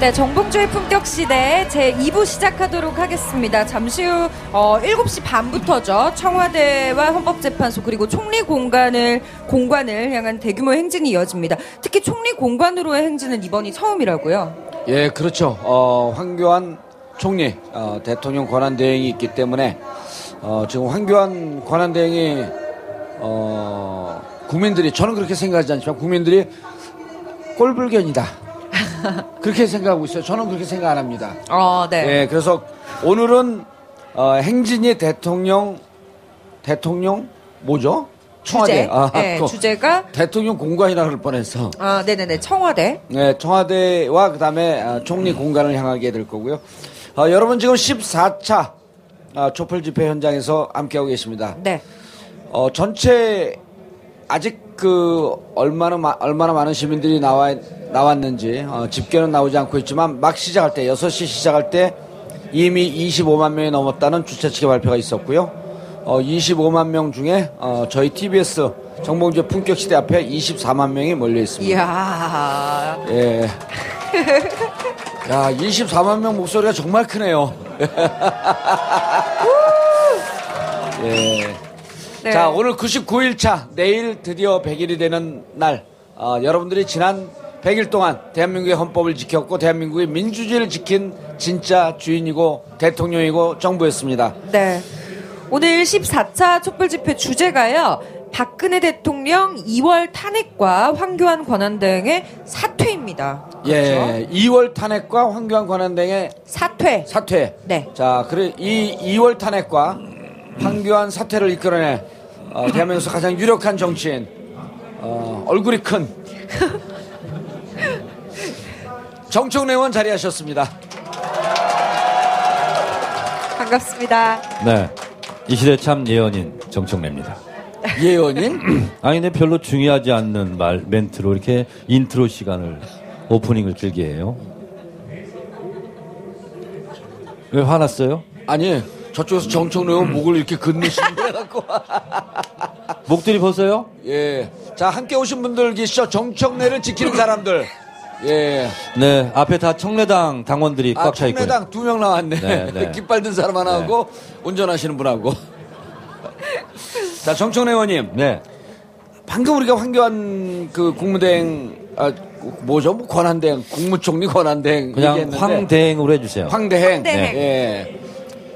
네, 정봉주의 품격 시대 제 2부 시작하도록 하겠습니다. 잠시 후 어, 7시 반부터죠. 청와대와 헌법재판소 그리고 총리 공간을 공관을 향한 대규모 행진이 이어집니다. 특히 총리 공관으로의 행진은 이번이 처음이라고요. 예, 그렇죠. 어, 황교안 총리 어, 대통령 권한 대행이 있기 때문에 어, 지금 황교안 권한 대행이 어, 국민들이 저는 그렇게 생각하지 않지만 국민들이 꼴불견이다. 그렇게 생각하고 있어요. 저는 그렇게 생각 안 합니다. 어, 네. 예, 그래서 오늘은 어, 행진이 대통령 대통령 뭐죠? 청와대. 주제. 아, 네, 그 주제가 대통령 공관이라 그럴 뻔했어. 아, 네네네. 청와대. 네, 청와대와 그다음에 아, 총리 공간을 향하게 될 거고요. 어, 여러분 지금 14차 아, 촛불 집회 현장에서 함께하고 계십니다. 네. 어, 전체 아직 그 얼마나 마- 얼마나 많은 시민들이 나와 나왔는지 어, 집계는 나오지 않고 있지만 막 시작할 때 6시 시작할 때 이미 25만 명이 넘었다는 주최 측의 발표가 있었고요. 어, 25만 명 중에 어, 저희 TBS 정봉주의 품격 시대 앞에 24만 명이 몰려 있습니다. 이야. 예. 야, 24만 명 목소리가 정말 크네요. 예. 네. 자, 오늘 99일차, 내일 드디어 100일이 되는 날, 어, 여러분들이 지난 100일 동안 대한민국의 헌법을 지켰고, 대한민국의 민주주의를 지킨 진짜 주인이고, 대통령이고, 정부였습니다. 네. 오늘 14차 촛불 집회 주제가요. 박근혜 대통령 2월 탄핵과 황교안 권한 대행의 사퇴입니다. 그렇죠? 예. 2월 탄핵과 황교안 권한 대행의 사퇴. 사퇴. 네. 자, 그래 이 2월 탄핵과 황교안 사퇴를 이끌어낸 어, 대한민국에서 가장 유력한 정치인 어, 얼굴이 큰 정청래 의원 자리하셨습니다. 반갑습니다. 네. 이 시대 참 예언인 정청래입니다. 예언인 아니, 근데 별로 중요하지 않는 말, 멘트로 이렇게 인트로 시간을, 오프닝을 길게 해요. 왜 화났어요? 아니 저쪽에서 정청래 의원 목을 이렇게 긋는 데 갖고 목들이 벗어요? 예. 자, 함께 오신 분들 계시죠? 정청래를 지키는 사람들. 예. 네. 앞에 다 청래당 당원들이 아, 꽉 차 있고요. 청래당 두 명 나왔네. 네, 네. 깃발 든 사람 하나 하고 운전하시는 분하고. 자, 정청래 의원님. 네. 방금 우리가 황교안 그 국무대행 아 뭐죠? 뭐 권한대행, 국무총리 권한대행 그냥 얘기했는데 황대행으로 해주세요. 황대행. 황대행. 예.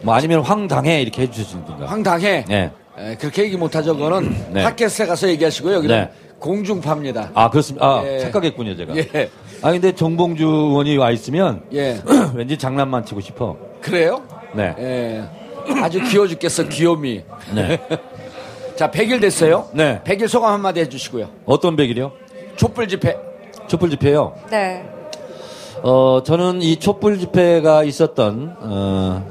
뭐 아니면 황당해 이렇게 해주시든가. 황당해. 네. 예, 그렇게 얘기 못하죠. 그거는 네. 팟캐스트에 가서 얘기하시고요. 여기는 네. 공중파입니다. 아 그렇습니다. 아 예. 착각했군요 제가. 예. 아 근데 정봉주 의원이 와 있으면 예. 왠지 장난만 치고 싶어. 그래요? 네. 예. 아주 귀여워 죽겠어, 귀요미. 네. 자, 100일 됐어요. 네. 100일 소감 한마디 해주시고요. 어떤 백일이요? 촛불 집회. 촛불 집회요. 네. 어, 저는 이 촛불 집회가 있었던, 어,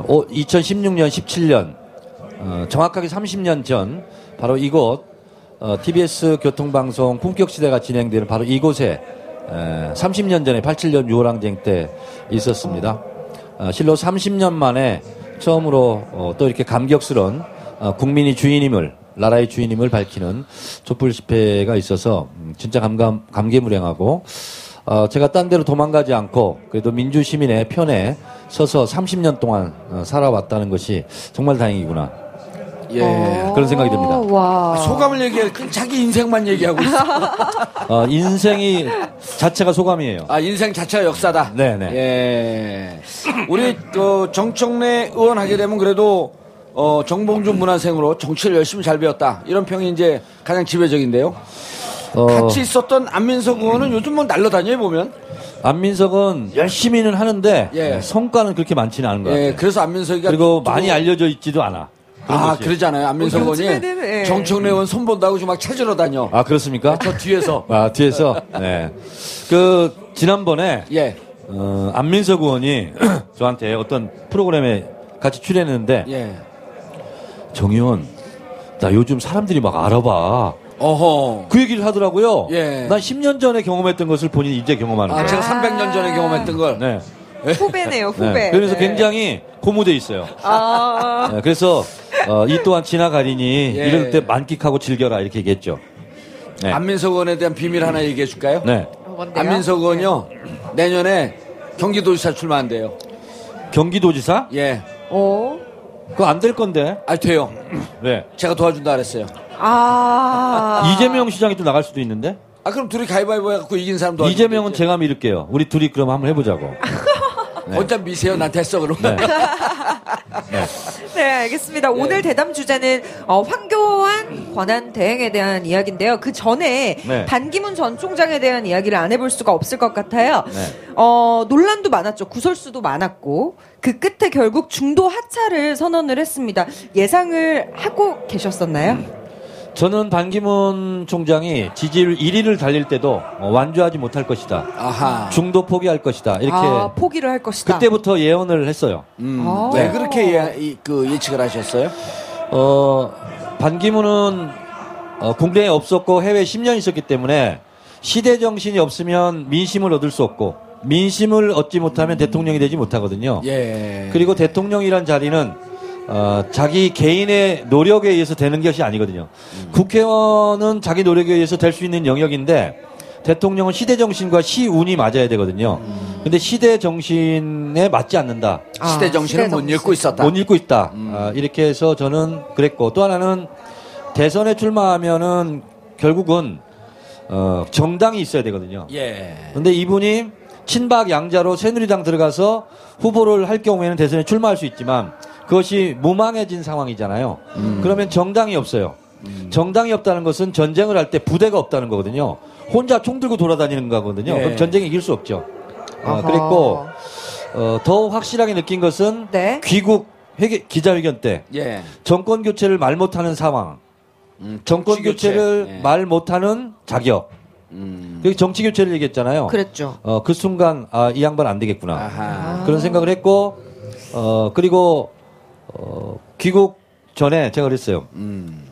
어, 2016년, 17년, 어, 정확하게 30년 전, 바로 이곳, 어, TBS 교통방송 품격시대가 진행되는 바로 이곳에, 에, 30년 전에 87년 6월항쟁 때 있었습니다. 어, 실로 30년 만에 처음으로 어, 또 이렇게 감격스러운 어, 국민이 주인임을 나라의 주인임을 밝히는 촛불 집회가 있어서 음, 진짜 감감 감개무량하고 어, 제가 딴 데로 도망가지 않고 그래도 민주 시민의 편에 서서 30년 동안 어, 살아왔다는 것이 정말 다행이구나 예. 그런 생각이 듭니다. 와. 소감을 얘기해. 자기 인생만 얘기하고 있어. 어, 인생이 자체가 소감이에요. 아, 인생 자체가 역사다. 네네. 예. 우리, 그, 정청래 의원 하게 되면 그래도, 어, 정봉준 문화생으로 정치를 열심히 잘 배웠다. 이런 평이 이제 가장 지배적인데요. 어, 같이 있었던 안민석 의원은 요즘 뭐 날라다녀요, 보면. 안민석은 열심히는 하는데 예. 성과는 그렇게 많지는 않은 것 같아요. 예, 그래서 안민석이가. 그리고 좀- 많이 알려져 있지도 않아. 아, 것이. 그러잖아요. 안민석 어, 의원이 예. 정청래 의원 손 본다고 지금 막 찾으러 다녀. 아 그렇습니까? 저 뒤에서. 아 뒤에서 네. 그 지난번에 예, 어, 안민석 의원이 저한테 어떤 프로그램에 같이 출연했는데 예. 정 의원 나 요즘 사람들이 막 알아봐. 어허. 그 얘기를 하더라고요. 예. 난 10년 전에 경험했던 것을 본인이 이제 경험하는 아, 거예요. 제가 300년 전에 경험했던 걸. 네. 후배네요, 후배. 네. 그래서 네. 굉장히 고무돼 있어요. 아, 네, 그래서 어, 이 또한 지나가리니 예. 이럴 때 만끽하고 즐겨라 이렇게 얘기했죠. 네. 안민석 의원에 대한 비밀 하나 얘기해 줄까요? 네. 뭔데요? 안민석 의원요, 내년에 경기도지사 출마한대요. 경기도지사? 예. 어? 그거 안 될 건데. 아, 돼요. 네. 제가 도와준다 그랬어요. 아. 이재명 시장이 또 나갈 수도 있는데. 아, 그럼 둘이 가위바위보 해갖고 이긴 사람 도와주면 이재명은 되지. 제가 밀을게요. 우리 둘이 그럼 한번 해보자고. 네. 어차피 미세요. 난 됐어, 그럼. 네. 네, 알겠습니다. 오늘 대담 주제는 어, 황교안 권한 대행에 대한 이야기인데요. 그 전에 네. 반기문 전 총장에 대한 이야기를 안 해볼 수가 없을 것 같아요. 네. 어, 논란도 많았죠. 구설수도 많았고 그 끝에 결국 중도 하차를 선언을 했습니다. 예상을 하고 계셨었나요? 저는 반기문 총장이 지지율 1위를 달릴 때도 어, 완주하지 못할 것이다. 아하. 중도 포기할 것이다. 이렇게 아, 포기를 할 것이다. 그때부터 예언을 했어요. 음, 아. 왜 그렇게 예, 이, 그 예측을 하셨어요? 어, 반기문은 어, 국내에 없었고 해외에 10년 있었기 때문에 시대 정신이 없으면 민심을 얻을 수 없고 민심을 얻지 못하면 대통령이 되지 못하거든요. 예. 그리고 대통령이란 자리는 어, 자기 개인의 노력에 의해서 되는 것이 아니거든요. 국회의원은 자기 노력에 의해서 될 수 있는 영역인데 대통령은 시대 정신과 시운이 맞아야 되거든요. 근데 시대 정신에 맞지 않는다. 아, 시대 정신을 시대 못 정신. 읽고 있었다. 못 읽고 있다. 아, 이렇게 해서 저는 그랬고 또 하나는 대선에 출마하면은 결국은 어, 정당이 있어야 되거든요. 예. 근데 이분이 친박 양자로 새누리당 들어가서 후보를 할 경우에는 대선에 출마할 수 있지만 그것이 무망해진 상황이잖아요. 그러면 정당이 없어요. 정당이 없다는 것은 전쟁을 할 때 부대가 없다는 거거든요. 혼자 총 들고 돌아다니는 거거든요. 예. 그럼 전쟁에 이길 수 없죠. 어. 그랬고 어, 더 확실하게 느낀 것은 네. 귀국 회계, 기자회견 때 예. 정권 교체를 말 못하는 상황, 음, 정권 교체. 교체를 예. 말 못하는 자격. 음. 정치 교체를 얘기했잖아요. 그랬죠. 어, 그 순간 아, 이 양반 안 되겠구나. 아하. 그런 생각을 했고 어, 그리고 어, 귀국 전에 제가 그랬어요. 음.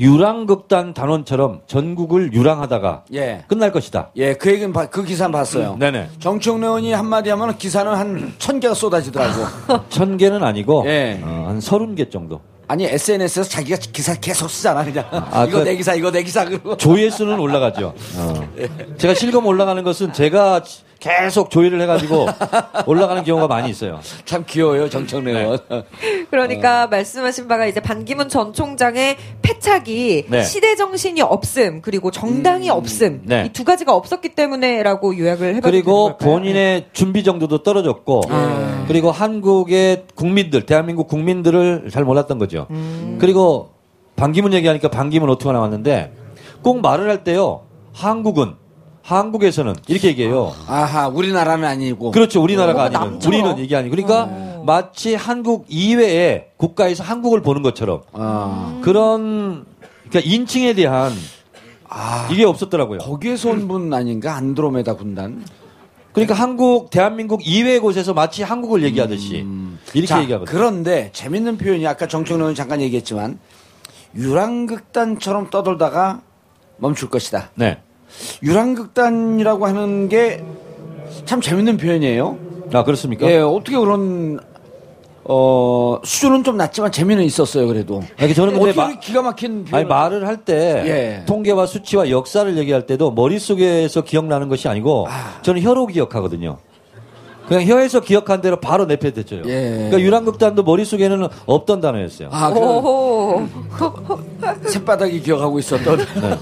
유랑극단 단원처럼 전국을 유랑하다가 예. 끝날 것이다. 예, 그 얘기는 봐- 그 기사는 봤어요. 네네. 정청래 의원이 한마디 하면 기사는 한 천 개가 쏟아지더라고. 천 개는 아니고 예. 어, 한 서른 개 정도. 아니, SNS에서 자기가 기사 계속 쓰잖아, 그냥. 아, 이거 그- 내 기사, 이거 내 기사, 그러고. 조회수는 올라가죠. 어. 제가 실검 올라가는 것은 제가 계속 조회를 해가지고 올라가는 경우가 많이 있어요. 참 귀여워요, 정청래 네. 의원. 그러니까 말씀하신 바가 이제 반기문 전 총장의 패착이 네. 시대 정신이 없음 그리고 정당이 없음 네. 이두 가지가 없었기 때문에라고 요약을 되는 그리고 걸까요? 본인의 준비 정도도 떨어졌고 아. 그리고 한국의 국민들 대한민국 국민들을 잘 몰랐던 거죠. 음. 그리고 반기문 얘기하니까 반기문 오토가 나왔는데 꼭 말을 할 때요 한국은 한국에서는 이렇게 얘기해요. 아하, 우리나라는 아니고. 그렇죠. 우리나라가 아니면 남처럼. 우리는 이게 아니고 그러니까 마치 한국 이외의 국가에서 한국을 보는 것처럼 아. 그런 그러니까 인칭에 대한 아. 이게 없었더라고요. 거기에서 온 분 아닌가? 안드로메다 군단. 그러니까 한국 대한민국 이외의 곳에서 마치 한국을 얘기하듯이 이렇게 자, 얘기하거든요. 그런데 재밌는 표현이 아까 정청래 잠깐 얘기했지만 유랑극단처럼 떠돌다가 멈출 것이다. 네. 유랑극단이라고 하는 게 참 재밌는 표현이에요. 아 그렇습니까? 예, 어떻게 그런 어 수준은 좀 낮지만 재미는 있었어요. 그래도 아니, 저는 근데 어떻게 마- 기가 막힌 아니 말을 할때 예. 통계와 수치와 역사를 얘기할 때도 머릿 속에서 기억나는 것이 아니고 저는 혀로 기억하거든요. 그냥 혀에서 기억한 대로 바로 내패댔죠. 예. 그러니까 유랑극단도 머릿속에는 없던 단어였어요. 아, 그 새바닥이 기억하고 있었던 네.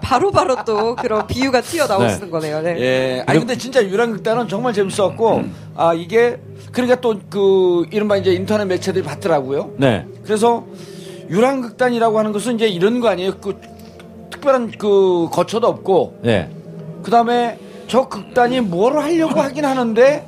바로바로 또 그런 비유가 튀어나오시는 네. 거네요. 네. 예. 아니 근데 진짜 유랑극단은 정말 재밌었고 아 이게 그러니까 또 그 이른바 이제 인터넷 매체들이 봤더라고요. 네. 그래서 유랑극단이라고 하는 것은 이제 이런 거 아니에요. 그 특별한 그 거처도 없고 네. 그다음에 저 극단이 뭘 하려고 하긴 하는데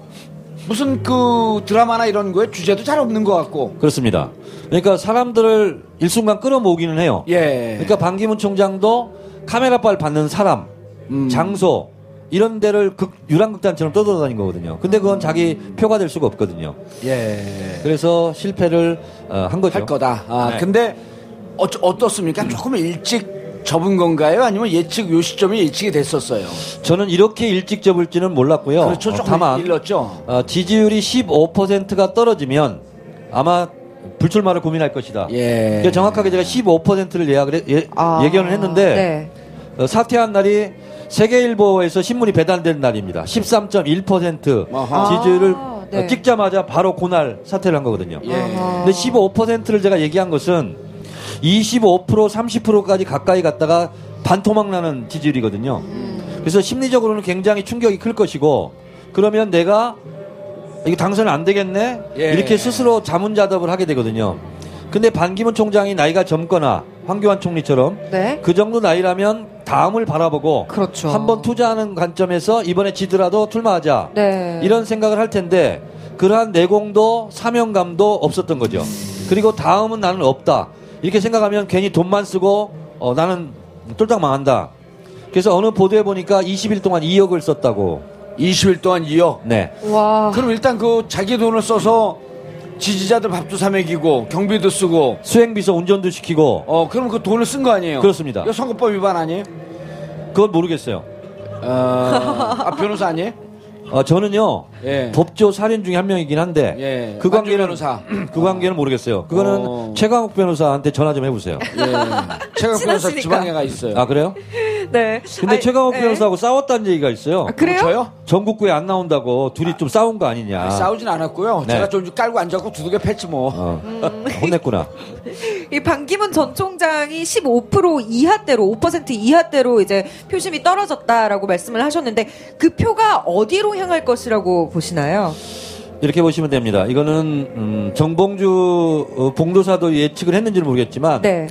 무슨 그 드라마나 이런 거에 주제도 잘 없는 것 같고. 그렇습니다. 그러니까 사람들을 일순간 끌어모으기는 해요. 예. 그러니까 반기문 총장도 카메라빨 받는 사람, 음. 장소 이런 데를 극, 유랑극단처럼 떠돌아다닌 거거든요. 근데 그건 자기 표가 될 수가 없거든요. 예. 그래서 실패를 어, 한 거죠. 할 거다. 아, 네. 근데 어, 어떻습니까? 조금 일찍 접은 건가요? 아니면 예측 요 시점이 예측이 됐었어요? 저는 이렇게 일찍 접을지는 몰랐고요. 그렇죠. 어, 조금 다만 일렀죠. 어, 지지율이 15%가 떨어지면 아마 불출마를 고민할 것이다. 예. 그러니까 정확하게 제가 15%를 예약을 해- 예, 아, 예견을 했는데 네. 어, 사퇴한 날이 세계일보에서 신문이 배달된 날입니다. 13.1% 아하. 지지율을 아, 네. 어, 찍자마자 바로 그날 사퇴를 한 거거든요. 예. 근데 15%를 제가 얘기한 것은 25% 30%까지 가까이 갔다가 반토막 나는 지지율이거든요. 그래서 심리적으로는 굉장히 충격이 클 것이고 그러면 내가 이게 당선 안 되겠네 예. 이렇게 스스로 자문자답을 하게 되거든요. 근데 반기문 총장이 나이가 젊거나 황교안 총리처럼 네. 그 정도 나이라면 다음을 바라보고 그렇죠. 한번 투자하는 관점에서 이번에 지더라도 출마하자 네. 이런 생각을 할 텐데 그러한 내공도 사명감도 없었던 거죠. 그리고 다음은 나는 없다 이렇게 생각하면 괜히 돈만 쓰고 어, 나는 똘딱 망한다. 그래서 어느 보도에 보니까 20일 동안 2억을 썼다고. 20일 동안 2억. 네. 와. 그럼 일단 그 자기 돈을 써서 지지자들 밥도 사 먹이고 경비도 쓰고 수행비서 운전도 시키고 어 그럼 그 돈을 쓴 거 아니에요? 그렇습니다. 이거 선거법 위반 아니에요? 그건 모르겠어요. 어, 아 변호사 아니에요? 어, 저는요 예. 법조 살인 중에 한 명이긴 한데 예. 그 관계는 변호사. 그 관계는 모르겠어요. 그거는 어. 최강욱 변호사한테 전화 좀 해보세요. 예. 최강 변호사 친하시니까. 지방에 가 있어요. 아 그래요? 네. 근데 아니, 최강욱 네. 변호사하고 싸웠다는 얘기가 있어요. 아, 그래요? 저요? 전국구에 안 나온다고 둘이 좀 싸운 거 아니냐. 싸우진 않았고요. 네. 제가 좀 깔고 앉았고 두둑에 팼지 뭐. 어, 음. 혼냈구나. 이 반기문 전 총장이 15% 이하대로 5% 이하대로 이제 표심이 떨어졌다라고 말씀을 하셨는데 그 표가 어디로 향할 것이라고 보시나요? 이렇게 보시면 됩니다. 이거는 음, 정봉주 어, 봉도사도 예측을 했는지는 모르겠지만 네.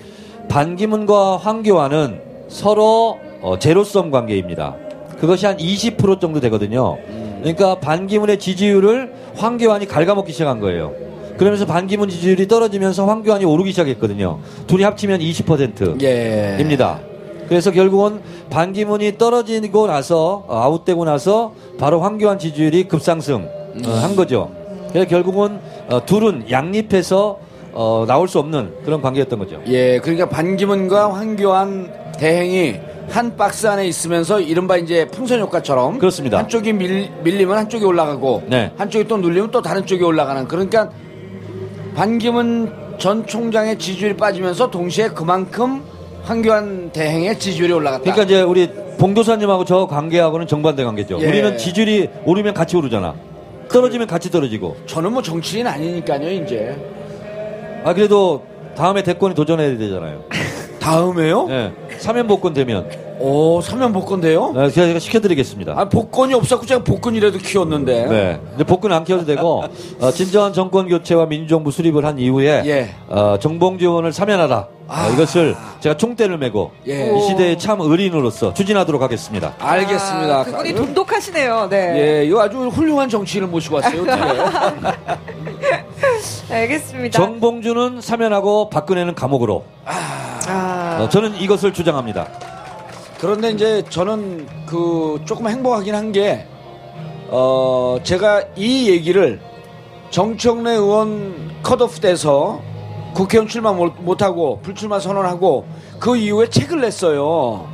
반기문과 황교안은 서로 어, 제로섬 관계입니다. 그것이 한 20% 정도 되거든요. 그러니까 반기문의 지지율을 황교안이 갉아먹기 시작한 거예요. 그러면서 반기문 지지율이 떨어지면서 황교안이 오르기 시작했거든요. 둘이 합치면 20%입니다. 예. 그래서 결국은 반기문이 떨어지고 나서 어, 아웃되고 나서 바로 황교안 지지율이 급상승 어, 한 거죠. 그래서 결국은 어, 둘은 양립해서 어, 나올 수 없는 그런 관계였던 거죠. 예. 그러니까 반기문과 황교안 대행이 한 박스 안에 있으면서 이른바 이제 풍선 효과처럼 그렇습니다. 한쪽이 밀, 밀리면 한쪽이 올라가고 네. 한쪽이 또 눌리면 또 다른 쪽이 올라가는 그러니까 반기문 전 총장의 지지율이 빠지면서 동시에 그만큼 황교안 대행의 지지율이 올라갔다. 그러니까 이제 우리 봉도사님하고 저 관계하고는 정반대 관계죠. 예. 우리는 지지율이 오르면 같이 오르잖아. 떨어지면 같이 떨어지고. 저는 뭐 정치인 아니니까요, 이제. 아 그래도 다음에 대권에 도전해야 되잖아요. 다음에요? 예. 사면 복권 되면 오, 사면 복권데요? 어, 제가 제가 시켜드리겠습니다. 아, 복권이 없었고 제가 복권이라도 키웠는데. 네. 근데 복근 안 켜도 되고 어, 진정한 정권 교체와 민주정부 수립을 한 이후에 예. 어, 정봉주 의원을 사면하라. 아. 어, 이것을 제가 총대를 메고 예. 이 시대의 참 의리인으로서 추진하도록 하겠습니다. 알겠습니다. 아, 그분이 돈독하시네요. 네. 예, 이거 아주 훌륭한 정치인을 모시고 왔어요. 어떻게. 알겠습니다. 정봉주는 사면하고 박근혜는 감옥으로. 아. 어, 저는 이것을 주장합니다. 그런데 이제 저는 그 조금 행복하긴 한 게, 어, 제가 이 얘기를 정청래 의원 컷오프 돼서 국회의원 출마 못- 못하고 불출마 선언하고 그 이후에 책을 냈어요.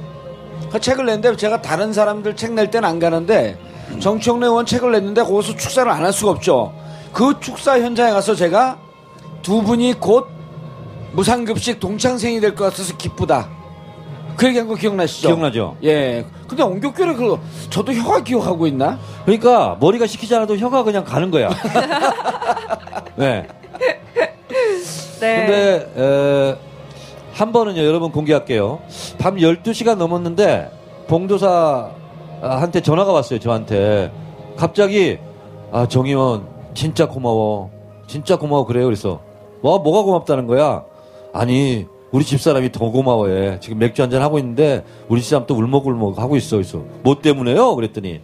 그 책을 냈는데 제가 다른 사람들 책 낼 때는 안 가는데 정청래 의원 책을 냈는데 거기서 축사를 안 할 수가 없죠. 그 축사 현장에 가서 제가 두 분이 곧 무상급식 동창생이 될 것 같아서 기쁘다. 그 얘기한 거 기억나시죠? 기억나죠? 예. 근데 엉겹결에 그 저도 혀가 기억하고 있나? 그러니까 머리가 시키지 않아도 혀가 그냥 가는 거야. 네. 네. 근데 에, 한 번은요, 여러분 공개할게요. 밤 12시가 넘었는데, 봉도사한테 전화가 왔어요, 저한테. 갑자기, 아, 정의원, 진짜 고마워. 진짜 고마워, 그래요. 그래서, 뭐, 뭐가 고맙다는 거야? 아니, 우리 집사람이 더 고마워해. 지금 맥주 한잔 하고 있는데, 우리 집사람 또 울먹울먹 하고 있어. 그래서, 뭐 때문에요? 그랬더니,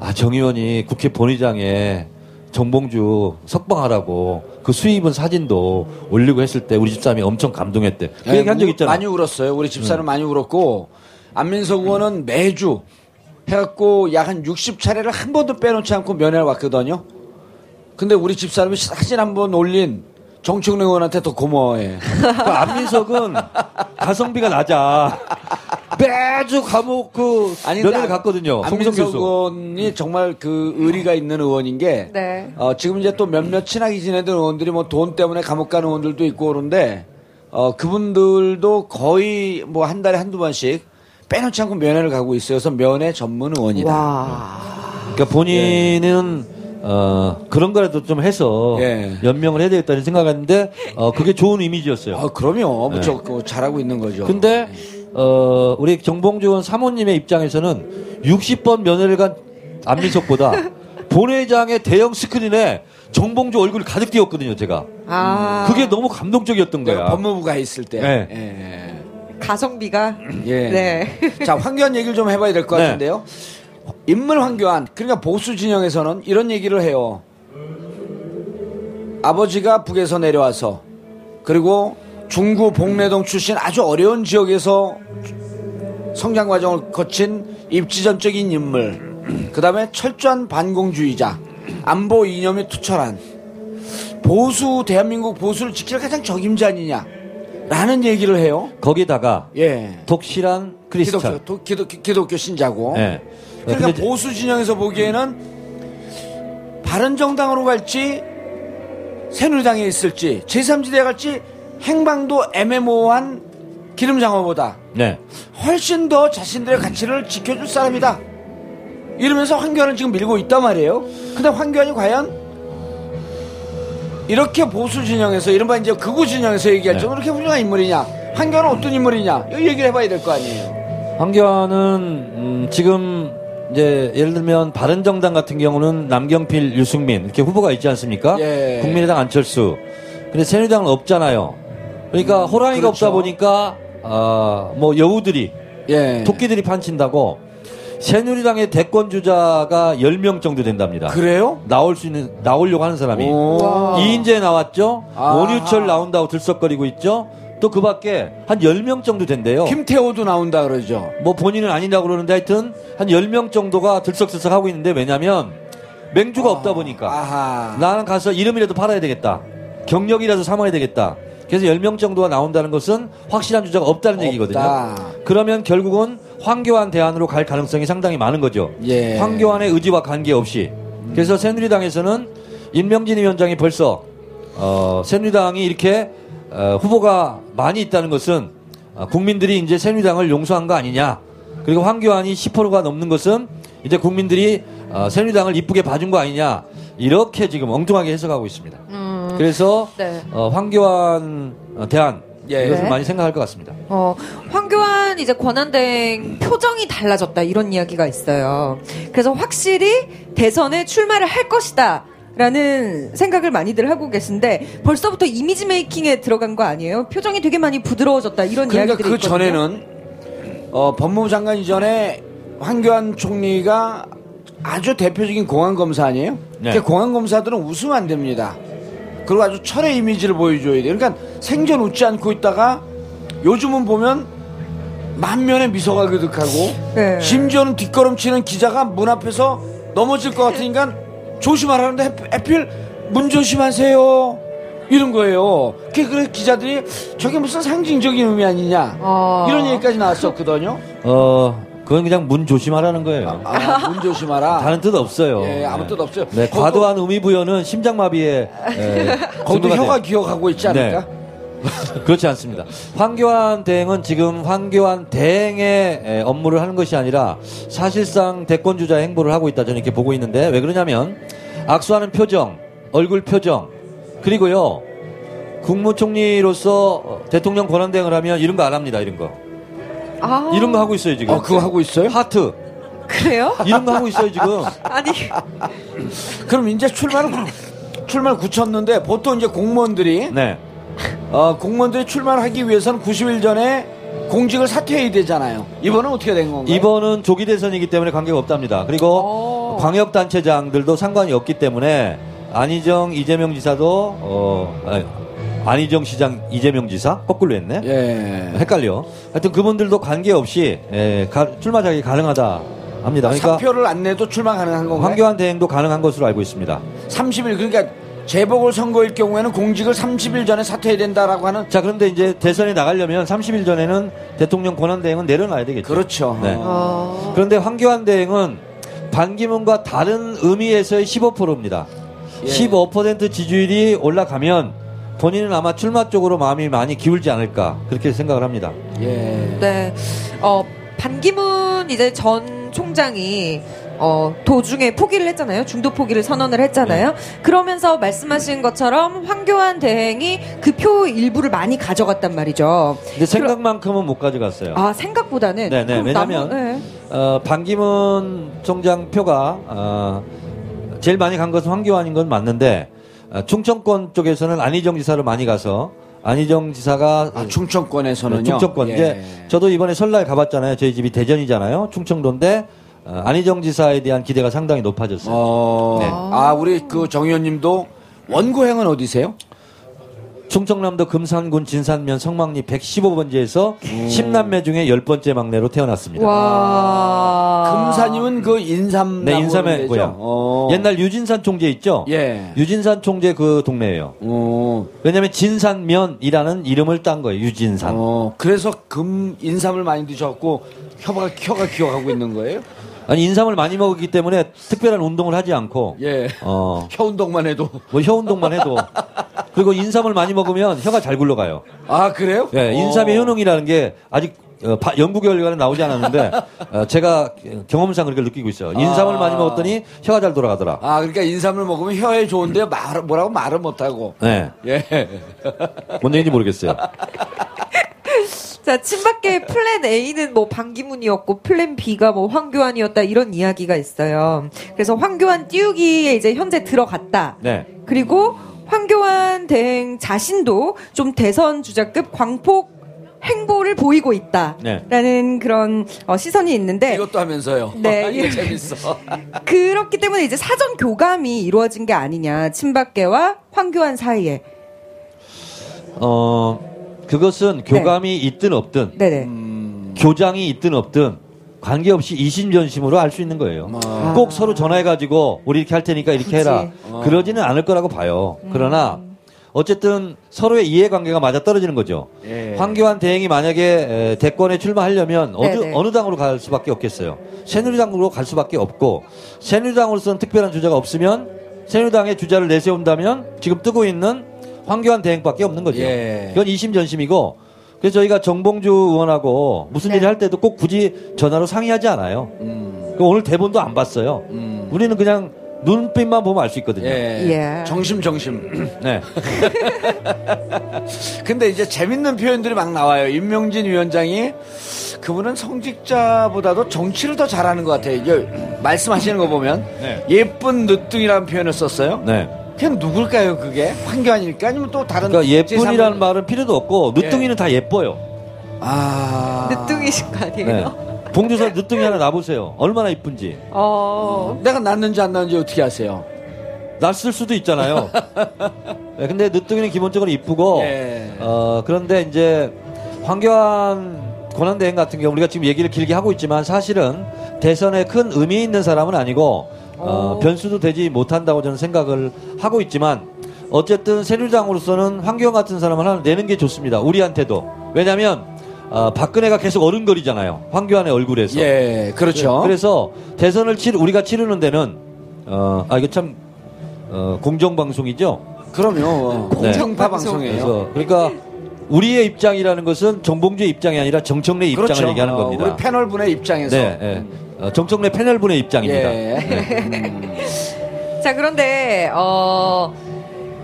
아, 정 의원이 국회 본의장에 정봉주 석방하라고 그 수입은 사진도 올리고 했을 때 우리 집사람이 엄청 감동했대. 그 예, 얘기 한적 우- 있잖아. 많이 울었어요. 우리 집사람 많이 울었고 안민석 의원은 매주 해갖고 약 한 60차례를 한 번도 빼놓지 않고 면회를 왔거든요. 근데 우리 집사람이 사진 한 번 올린 정청래 의원한테 더 고마워해. 그 안민석은 가성비가 낮아. 매주 감옥 그 아니, 면회를 근데 갔거든요. 송성 안민석 교수. 의원이 정말 그 의리가 있는 의원인 게 네. 어, 지금 이제 또 몇몇 친하게 지내던 의원들이 뭐 돈 때문에 감옥 가는 의원들도 있고 그런데 어, 그분들도 거의 뭐 한 달에 한두 번씩 빼놓지 않고 면회를 가고 있어요. 그래서 면회 전문 의원이다. 와. 그러니까 본인은 어, 그런 거라도 좀 해서 예. 연명을 해야 되겠다는 생각했는데 어, 그게 좋은 이미지였어요. 아, 그럼요. 네. 무척 그 잘하고 있는 거죠. 근데 어, 우리 정봉준 사모님의 입장에서는 60번 면회를 간 안민석보다 본회장의 대형 스크린에 정봉주 얼굴이 가득 띄었거든요, 제가. 아. 그게 너무 감동적이었던 거야. 법무부가 있을 때. 네. 가성비가. 예. 예. 네. 자, 황교안 얘기를 좀 해봐야 될것 네. 같은데요. 인물 황교안, 그러니까 보수 진영에서는 이런 얘기를 해요. 아버지가 북에서 내려와서 그리고 중구 복내동 출신 아주 어려운 지역에서 성장 과정을 거친 입지전적인 인물, 그 다음에 철저한 반공주의자, 안보 이념이 투철한 보수 대한민국 보수를 지킬 가장 적임자 아니냐 라는 얘기를 해요. 거기다가 예. 독실한 크리스찬. 기독교, 도- 기독, 기독교 신자고. 예. 그러니까 근데 보수 진영에서 보기에는 바른 정당으로 갈지 새누리당에 있을지 제3지대에 갈지 행방도 애매모호한 기름 장어보다 네. 훨씬 더 자신들의 가치를 지켜줄 사람이다. 이러면서 황교안을 지금 밀고 있단 말이에요. 근데 황교안이 과연 이렇게 보수 진영에서 이른바 이제 극우 진영에서 얘기할 네. 정도로 그렇게 훌륭한 인물이냐? 황교안은 어떤 인물이냐? 이 얘기를 해봐야 될 거 아니에요. 황교안은 음, 지금 이제 예를 들면 바른정당 같은 경우는 남경필, 유승민 이렇게 후보가 있지 않습니까? 예. 국민의당 안철수. 근데 새누리당은 없잖아요. 그러니까 호랑이가 그렇죠. 없다 보니까 아, 뭐 여우들이 예. 토끼들이 판친다고 새누리당의 대권 주자가 10명 정도 된답니다. 그래요? 나올 수 있는 나오려고 하는 사람이 오. 이인재 나왔죠. 아. 원유철 나온다고 들썩거리고 있죠. 또 그 밖에 한 10명 정도 된대요. 김태호도 나온다 그러죠. 뭐 본인은 아니라고 그러는데 하여튼 한 10명 정도가 들썩들썩 하고 있는데 왜냐면 맹주가 없다 보니까 아하. 나는 가서 이름이라도 팔아야 되겠다. 경력이라도 삼아야 되겠다. 그래서 10명 정도가 나온다는 것은 확실한 주자가 없다는 얘기거든요. 그러면 결국은 황교안 대안으로 갈 가능성이 상당히 많은 거죠. 예. 황교안의 의지와 관계없이. 그래서 새누리당에서는 임명진 위원장이 벌써 어, 새누리당이 이렇게 어, 후보가 많이 있다는 것은 어, 국민들이 이제 새누리당을 용서한 거 아니냐. 그리고 황교안이 10%가 넘는 것은 이제 국민들이 어, 새누리당을 이쁘게 봐준 거 아니냐. 이렇게 지금 엉뚱하게 해석하고 있습니다. 그래서 네. 어, 황교안 어, 대안 예. 이것을 네. 많이 생각할 것 같습니다. 어, 황교안 이제 권한대행 표정이 달라졌다 이런 이야기가 있어요. 그래서 확실히 대선에 출마를 할 것이다. 라는 생각을 많이들 하고 계신데 벌써부터 이미지 메이킹에 들어간 거 아니에요? 표정이 되게 많이 부드러워졌다 이런 그러니까 이야기들이 그 있거든요. 전에는 어, 법무부 장관 이전에 황교안 총리가 아주 대표적인 공안 검사 아니에요? 네. 그 공안 검사들은 웃으면 안 됩니다. 그리고 아주 철의 이미지를 보여줘야 돼요. 그러니까 생전 웃지 않고 있다가 요즘은 보면 만면에 미소가 그득하고 네. 심지어는 뒷걸음치는 기자가 문 앞에서 넘어질 것 같으니까 조심하라는데 하필 문 조심하세요 이런 거예요. 그게 그래 기자들이 저게 무슨 상징적인 의미 아니냐 어. 이런 얘기까지 나왔었거든요. 어, 그건 그냥 문 조심하라는 거예요. 아, 문 조심하라. 다른 뜻 없어요. 예, 아무 뜻 없어요. 네, 거기도- 과도한 의미 부여는 심장마비에 에, 거기도 혀가 돼요. 기억하고 있지 않을까? 네. 그렇지 않습니다. 황교안 대행은 지금 황교안 대행의 에, 업무를 하는 것이 아니라 사실상 대권 주자 행보를 하고 있다 저는 이렇게 보고 있는데 왜 그러냐면 악수하는 표정, 얼굴 표정 그리고요 국무총리로서 어, 대통령 권한대행을 하면 이런 거 안 합니다. 이런 거. 아, 이런 거 하고 있어요 지금. 어, 그거 하고 있어요? 하트 그래요? 이런 거 하고 있어요 지금. 아니, 그럼 이제 출마를 출마를 굳혔는데 보통 이제 공무원들이 네. 어, 공무원들이 출마를 하기 위해서는 90일 전에 공직을 사퇴해야 되잖아요. 이번은 어떻게 된 건가요? 이번은 조기 대선이기 때문에 관계가 없답니다. 그리고 오. 광역 단체장들도 상관이 없기 때문에 안희정 이재명 지사도 어 아니, 안희정 시장 이재명 지사 거꾸로 했네. 예. 헷갈려. 하여튼 그분들도 관계 없이 예, 가- 출마 자격이 가능하다 합니다. 그러니까 사표를 안 내도 출마 가능한 건가요? 황교안 대행도 가능한 것으로 알고 있습니다. 30일 그러니까 재보궐 선거일 경우에는 공직을 30일 전에 사퇴해야 된다라고 하는 자, 그런데 이제 대선에 나가려면 30일 전에는 대통령 권한 대행은 내려놔야 되겠죠. 그렇죠. 네. 어, 그런데 황교안 대행은 반기문과 다른 의미에서의 15%입니다. 예. 15% 지지율이 올라가면 본인은 아마 출마 쪽으로 마음이 많이 기울지 않을까 그렇게 생각을 합니다. 예. 네. 어, 반기문 이제 전 총장이 어, 도중에 포기를 했잖아요. 중도 포기를 선언을 했잖아요. 네. 그러면서 말씀하신 것처럼 황교안 대행이 그 표 일부를 많이 가져갔단 말이죠. 근데 생각만큼은 못 가져갔어요. 아, 생각보다는. 네네, 그럼 왜냐면 나무- 네. 어, 반기문 총장 표가 어, 제일 많이 간 것은 황교안인 건 맞는데 어, 충청권 쪽에서는 안희정 지사를 많이 가서 안희정 지사가 아, 충청권에서는요. 충청권 예. 이제 저도 이번에 설날 가봤잖아요. 저희 집이 대전이잖아요. 충청도인데 어, 안희정 지사에 대한 기대가 상당히 높아졌어요. 어. 네. 아, 우리 그 정 의원님도 원고향은 어디세요? 충청남도 금산군 진산면 성막리 115번지에서 10남매 중에 10번째 막내로 태어났습니다. 와. 금사님은 그 인삼 네, 인삼의 고향. 어. 옛날 유진산 총재 있죠? 예. 유진산 총재 그 동네예요. 어. 왜냐면 진산면이라는 이름을 딴 거예요. 유진산. 어. 그래서 금 인삼을 많이 드셨고 혀가 혀가 기억하고 있는 거예요? 아니 인삼을 많이 먹었기 때문에 특별한 운동을 하지 않고 예. 어, 혀 운동만 해도 뭐 혀 운동만 해도 그리고 인삼을 많이 먹으면 혀가 잘 굴러가요. 아 그래요? 예, 인삼의 효능이라는 게 아직 어, 바- 연구 결과는 나오지 않았는데 어, 제가 경험상 그렇게 느끼고 있어요. 인삼을 아. 많이 먹었더니 혀가 잘 돌아가더라. 아 그러니까 인삼을 먹으면 혀에 좋은데 말 뭐라고 말을 못 하고. 네, 예. 뭔 얘기인지 모르겠어요. 자, 친박계 플랜 A는 뭐 반기문이었고 플랜 B가 뭐 황교안이었다 이런 이야기가 있어요. 그래서 황교안 띄우기에 이제 현재 들어갔다. 네, 그리고 황교안 대행 자신도 좀 대선 주자급 광폭 행보를 보이고 있다라는 그런 어, 시선이 있는데 이것도 하면서요. 네. 이거 재밌어. 그렇기 때문에 이제 사전 교감이 이루어진 게 아니냐 친박계와 황교안 사이에 어 그것은 교감이 있든 없든 네네 교장이 있든 없든 관계없이 이심전심으로 알 수 있는 거예요. 꼭 서로 전화해가지고 우리 이렇게 할 테니까 이렇게 굳이. 해라. 그러지는 않을 거라고 봐요. 그러나 어쨌든 서로의 이해관계가 맞아 떨어지는 거죠. 예. 황교안 대행이 만약에 에, 대권에 출마하려면 어느. 어느 당으로 갈 수밖에 없겠어요. 새누리당으로 갈 수밖에 없고 새누리당으로서는 특별한 주자가 없으면 새누리당의 주자를 내세운다면 지금 뜨고 있는 황교안 대행밖에 없는 거죠. 예. 그건 이심전심이고 그래서 저희가 정봉주 의원하고 무슨 네. 일을 할 때도 꼭 굳이 전화로 상의하지 않아요. 음. 그 오늘 대본도 안 봤어요. 음. 우리는 그냥 눈빛만 보면 알 수 있거든요. 예. 예. 정심 정심. 네. 근데 이제 재밌는 표현들이 막 나와요. 임명진 위원장이 그분은 성직자보다도 정치를 더 잘하는 것 같아요. 이게 말씀하시는 거 보면 네. 예쁜 늦둥이라는 표현을 썼어요. 네. 그냥 누굴까요, 그게? 황교안일까? 아니면 또 다른 그러니까 예쁜이라는 제3의 말은 필요도 없고 늦둥이는 다 예뻐요. 아. 늦둥이신 거 아니에요? 네. 봉주사 늦둥이 하나 놔보세요. 얼마나 이쁜지. 어. 내가 낳는지 안 낳는지 어떻게 아세요? 낯설 수도 있잖아요. 네, 근데 늦둥이는 기본적으로 이쁘고, 예. 어, 그런데 이제 황교안 권한대행 같은 경우 우리가 지금 얘기를 길게 하고 있지만 사실은 대선에 큰 의미 있는 사람은 아니고, 어, 오. 변수도 되지 못한다고 저는 생각을 하고 있지만, 어쨌든 새누리당으로서는 황교안 같은 사람을 하나 내는 게 좋습니다. 우리한테도. 왜냐면, 어, 박근혜가 계속 어른거리잖아요. 황교안의 얼굴에서. 예, 그렇죠. 그래서 대선을 치르, 우리가 치르는 데는, 어, 아, 이거 참, 어, 공정 방송이죠? 그럼요. 네. 공정파 방송이에요. 그래서, 그러니까, 우리의 입장이라는 것은 정봉주의 입장이 아니라 정청래 입장을 그렇죠. 얘기하는 어, 겁니다. 우리 패널 분의 입장에서. 네, 네. 어, 정청래 패널분의 입장입니다. 예. 자, 그런데, 어,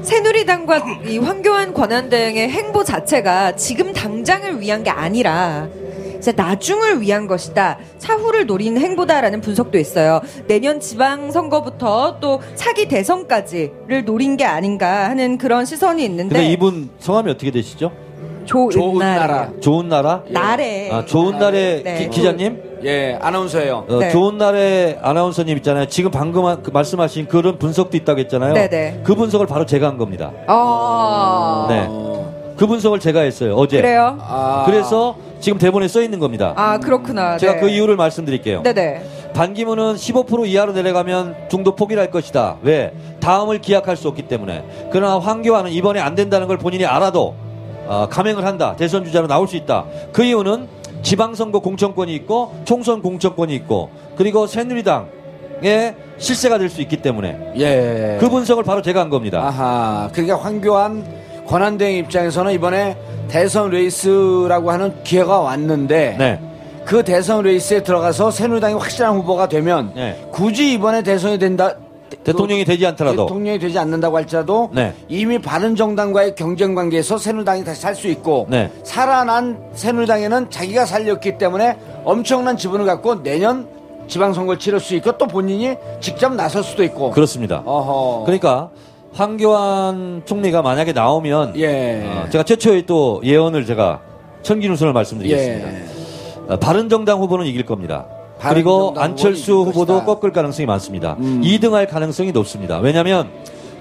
새누리당과 이 황교안 권한 대행의 행보 자체가 지금 당장을 위한 게 아니라 이제 나중을 위한 것이다. 차후를 노린 행보다라는 분석도 있어요. 내년 지방선거부터 또 차기 대선까지를 노린 게 아닌가 하는 그런 시선이 있는데 근데 이분 성함이 어떻게 되시죠? 좋은, 좋은 나라. 나라. 좋은 나라? 날에 아, 좋은 날의 네. 기, 기자님? 예, 아나운서예요. 어, 네. 좋은 날의 아나운서님 있잖아요. 지금 방금 하- 그 말씀하신 그런 분석도 있다고 했잖아요. 네네. 그 분석을 바로 제가 한 겁니다. 어. 네. 그 분석을 제가 했어요. 어제. 그래요? 아. 그래서 지금 대본에 써 있는 겁니다. 아 그렇구나. 제가 네. 그 이유를 말씀드릴게요. 네네. 반기문은 15% 이하로 내려가면 중도 포기할 것이다. 왜? 다음을 기약할 수 없기 때문에. 그러나 황교안은 이번에 안 된다는 걸 본인이 알아도 어, 감행을 한다. 대선 주자로 나올 수 있다. 그 이유는 지방선거 공천권이 있고 총선 공천권이 있고 그리고 새누리당의 실세가 될 수 있기 때문에 예. 그 분석을 바로 제가 한 겁니다. 아하. 그러니까 황교안 권한대행 입장에서는 이번에 대선 레이스라고 하는 기회가 왔는데 네. 그 대선 레이스에 들어가서 새누리당이 확실한 후보가 되면 네. 굳이 이번에 대선이 된다 대통령이 되지 않더라도 대통령이 되지 않는다고 할지라도 네. 이미 바른정당과의 경쟁 관계에서 새누리당이 다시 살 수 있고 네. 살아난 새누리당에는 자기가 살렸기 때문에 엄청난 지분을 갖고 내년 지방선거를 치를 수 있고 또 본인이 직접 나설 수도 있고 그렇습니다. 어허. 그러니까 황교안 총리가 만약에 나오면 예. 어, 제가 최초의 또 예언을 제가 천기누선을 말씀드리겠습니다. 예. 어, 바른정당 후보는 이길 겁니다. 그리고 안철수 후보도. 꺾을 가능성이 많습니다. 음. 2등할 가능성이 높습니다. 왜냐하면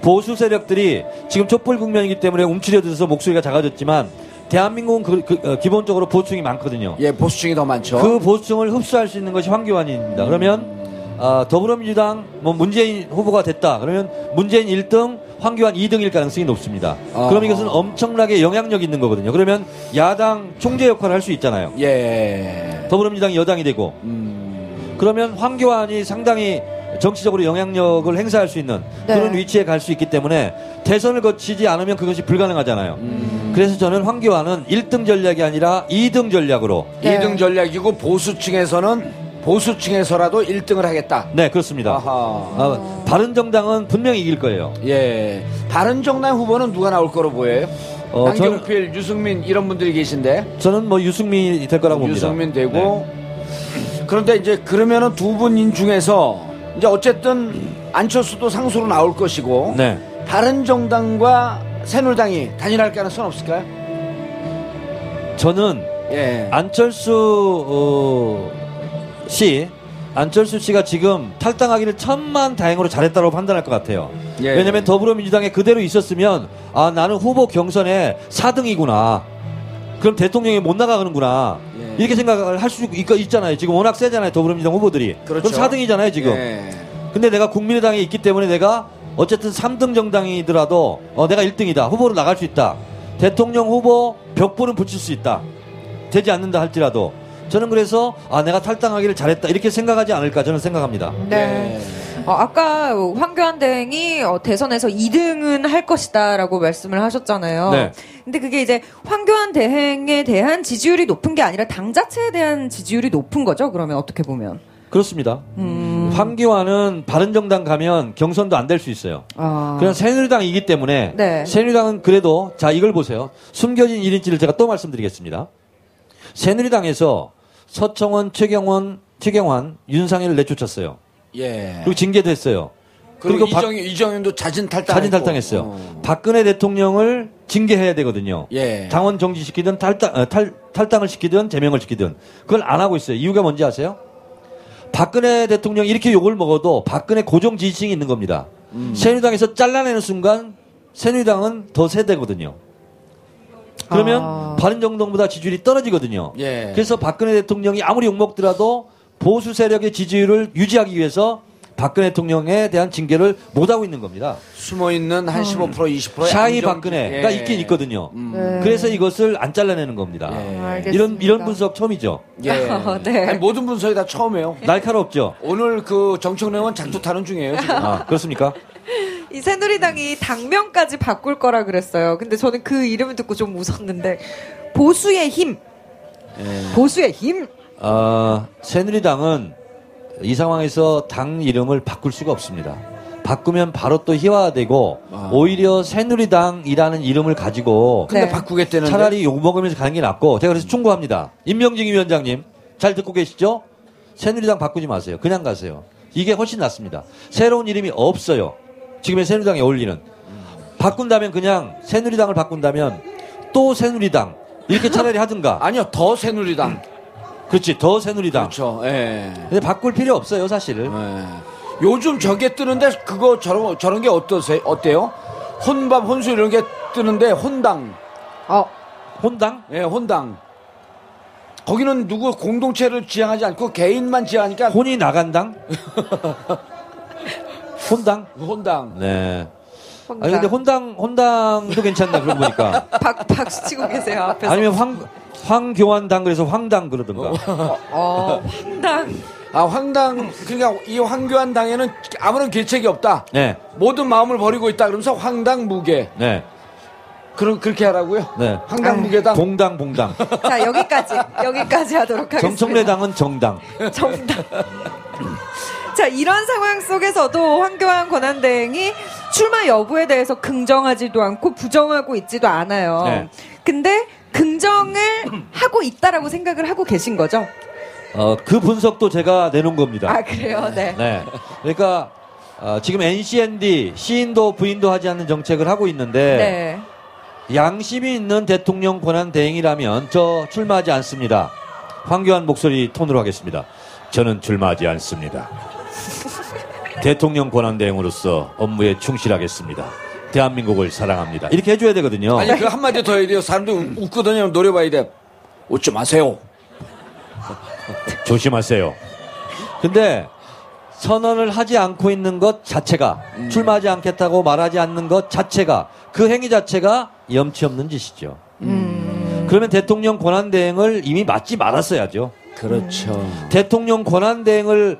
보수 세력들이 지금 촛불 국면이기 때문에 움츠려들어서 목소리가 작아졌지만 대한민국은 그- 그- 어, 기본적으로 보수층이 많거든요. 예, 보수층이 더 많죠. 그 보수층을 흡수할 수 있는 것이 황교안입니다. 그러면 아, 더불어민주당 뭐 문재인 후보가 됐다. 그러면 문재인 1등, 황교안 2등일 가능성이 높습니다. 아. 그럼 이것은 엄청나게 영향력 있는 거거든요. 그러면 야당 총재 역할을 할 수 있잖아요. 예. 더불어민주당이 여당이 되고 음. 그러면 황교안이 상당히 정치적으로 영향력을 행사할 수 있는 네. 그런 위치에 갈 수 있기 때문에 대선을 거치지 않으면 그것이 불가능하잖아요. 음. 그래서 저는 황교안은 1등 전략이 아니라 2등 전략으로 네. 2등 전략이고 보수층에서는 보수층에서라도 1등을 하겠다. 네 그렇습니다. 아하. 아, 바른 정당은 분명히 이길 거예요. 예. 바른 정당 후보는 누가 나올 거로 보여요? 어, 한경필, 유승민 이런 분들이 계신데 저는 뭐 유승민이 될 거라고 봅니다. 유승민 되고 네. 그런데 이제 그러면은 두 분인 중에서 이제 어쨌든 안철수도 상수로 나올 것이고 네. 바른정당과 새누리당이 단일할 가능성은 없을까요? 저는 예. 안철수 어, 씨, 안철수 씨가 지금 탈당하기를 천만 다행으로 잘했다고 판단할 것 같아요. 예. 왜냐하면 더불어민주당에 그대로 있었으면 아 나는 후보 경선에 4등이구나. 그럼 대통령이 못 나가는구나. 예. 이렇게 생각을 할 수 있잖아요. 지금 워낙 세잖아요. 더불어민주당 후보들이. 그렇죠. 럼 4등이잖아요, 지금. 예. 근데 내가 국민의당에 있기 때문에 내가 어쨌든 3등 정당이더라도 어, 내가 1등이다. 후보로 나갈 수 있다. 대통령 후보 벽보는 붙일 수 있다. 되지 않는다 할지라도 저는 그래서 아 내가 탈당하기를 잘했다 이렇게 생각하지 않을까 저는 생각합니다. 네. 예. 어, 아까 황교안 대행이 어, 대선에서 2등은 할 것이다라고 말씀을 하셨잖아요. 네. 근데 그게 이제 황교안 대행에 대한 지지율이 높은 게 아니라 당 자체에 대한 지지율이 높은 거죠. 그러면 어떻게 보면. 그렇습니다. 음. 황교안은 바른정당 가면 경선도 안 될 수 있어요. 아. 그냥 새누리당이기 때문에 네. 새누리당은 그래도 자 이걸 보세요. 숨겨진 1인치를 제가 또 말씀드리겠습니다. 새누리당에서 서청원, 최경원, 최경환, 윤상현을 내쫓았어요. 예. 그리고 징계됐어요. 그리고, 그리고 박- 이정, 이정현도 자진 탈당. 사진 탈당했어요. 박근혜 대통령을 징계해야 되거든요. 예. 당원 정지시키든 탈당, 어, 탈, 탈당을 시키든 제명을 시키든 그걸 안 하고 있어요. 이유가 뭔지 아세요? 박근혜 대통령이 이렇게 욕을 먹어도 박근혜 고정 지지층이 있는 겁니다. 음. 새누리당에서 잘라내는 순간 새누리당은 더 세대거든요. 그러면 아. 바른정당보다 지지율이 떨어지거든요. 예. 그래서 박근혜 대통령이 아무리 욕먹더라도 보수 세력의 지지율을 유지하기 위해서 박근혜 대통령에 대한 징계를 못하고 있는 겁니다. 숨어 있는 한 15% 20%의 샤이 안정- 박근혜가 예. 있긴 있거든요. 음. 네. 그래서 이것을 안 잘라내는 겁니다. 예. 이런 이런 분석 처음이죠. 예. 네. 아니, 모든 분석이 다 처음이에요. 날카롭죠. 오늘 그 정청래원 작두 타는 중이에요. 지금. 아 그렇습니까? 이 새누리당이 당명까지 바꿀 거라 그랬어요. 근데 저는 그 이름을 듣고 좀 웃었는데 보수의 힘. 예. 보수의 힘. 아 새누리당은 이 상황에서 당 이름을 바꿀 수가 없습니다. 바꾸면 바로 또 희화화되고 아. 오히려 새누리당이라는 이름을 가지고 근데 네. 바꾸겠다는데 차라리 욕 먹으면서 가는 게 낫고 제가 그래서 충고합니다. 임명진 위원장님 잘 듣고 계시죠? 새누리당 바꾸지 마세요. 그냥 가세요. 이게 훨씬 낫습니다. 새로운 이름이 없어요. 지금의 새누리당에 어울리는. 바꾼다면 그냥 새누리당을 바꾼다면 또 새누리당 이렇게 차라리 하든가. 아니요 더 새누리당 그렇지 더 새누리당. 그렇죠. 예. 근데 바꿀 필요 없어요 사실. 예. 요즘 저게 뜨는데 그거 저런 저런 게 어떠세요? 어때요? 혼밥 혼수 이런 게 뜨는데 혼당 어, 혼당? 예 혼당 거기는 누구 공동체를 지향하지 않고 개인만 지향하니까 혼이 나간당? 혼당? 혼당 네. 혼당. 아니 근데 혼당 혼당도 괜찮다 그러고 보니까. 박, 박수 치고 계세요, 앞에서. 아니면 황 황교안당 그래서 황당 그러든가. 어, 황당. 아 황당 그러니까 이 황교안 당에는 아무런 계책이 없다 네, 모든 마음을 버리고 있다 그러면서 황당 무계 네, 그런 그렇게 하라고요 네. 황당 무계당 봉당 봉당. 자, 여기까지, 여기까지 하도록 하겠습니다. 정청래당은 정당. 정답. 자, 이런 상황 속에서도 황교안 권한대행이 출마 여부에 대해서 긍정하지도 않고 부정하고 있지도 않아요. 네. 근데 긍정을 하고 있다라고 생각을 하고 계신 거죠? 어, 그 분석도 제가 내놓은 겁니다. 아, 그래요? 네. 네. 그러니까 어, 지금 NCND 시인도 부인도 하지 않는 정책을 하고 있는데 네. 양심이 있는 대통령 권한 대행이라면 저 출마하지 않습니다. 황교안 목소리 톤으로 하겠습니다. 저는 출마하지 않습니다. 대통령 권한 대행으로서 업무에 충실하겠습니다. 대한민국을 사랑합니다. 이렇게 해줘야 되거든요. 아니 그 한마디 더 해야 돼요 사람들 이 웃거든요 노려봐야 돼 웃지 마세요 조심하세요. 근데 선언을 하지 않고 있는 것 자체가 출마하지 않겠다고 말하지 않는 것 자체가 그 행위 자체가 염치 없는 짓이죠. 그러면 대통령 권한 대행을 이미 맞지 말았어야죠. 그렇죠 대통령 권한 대행을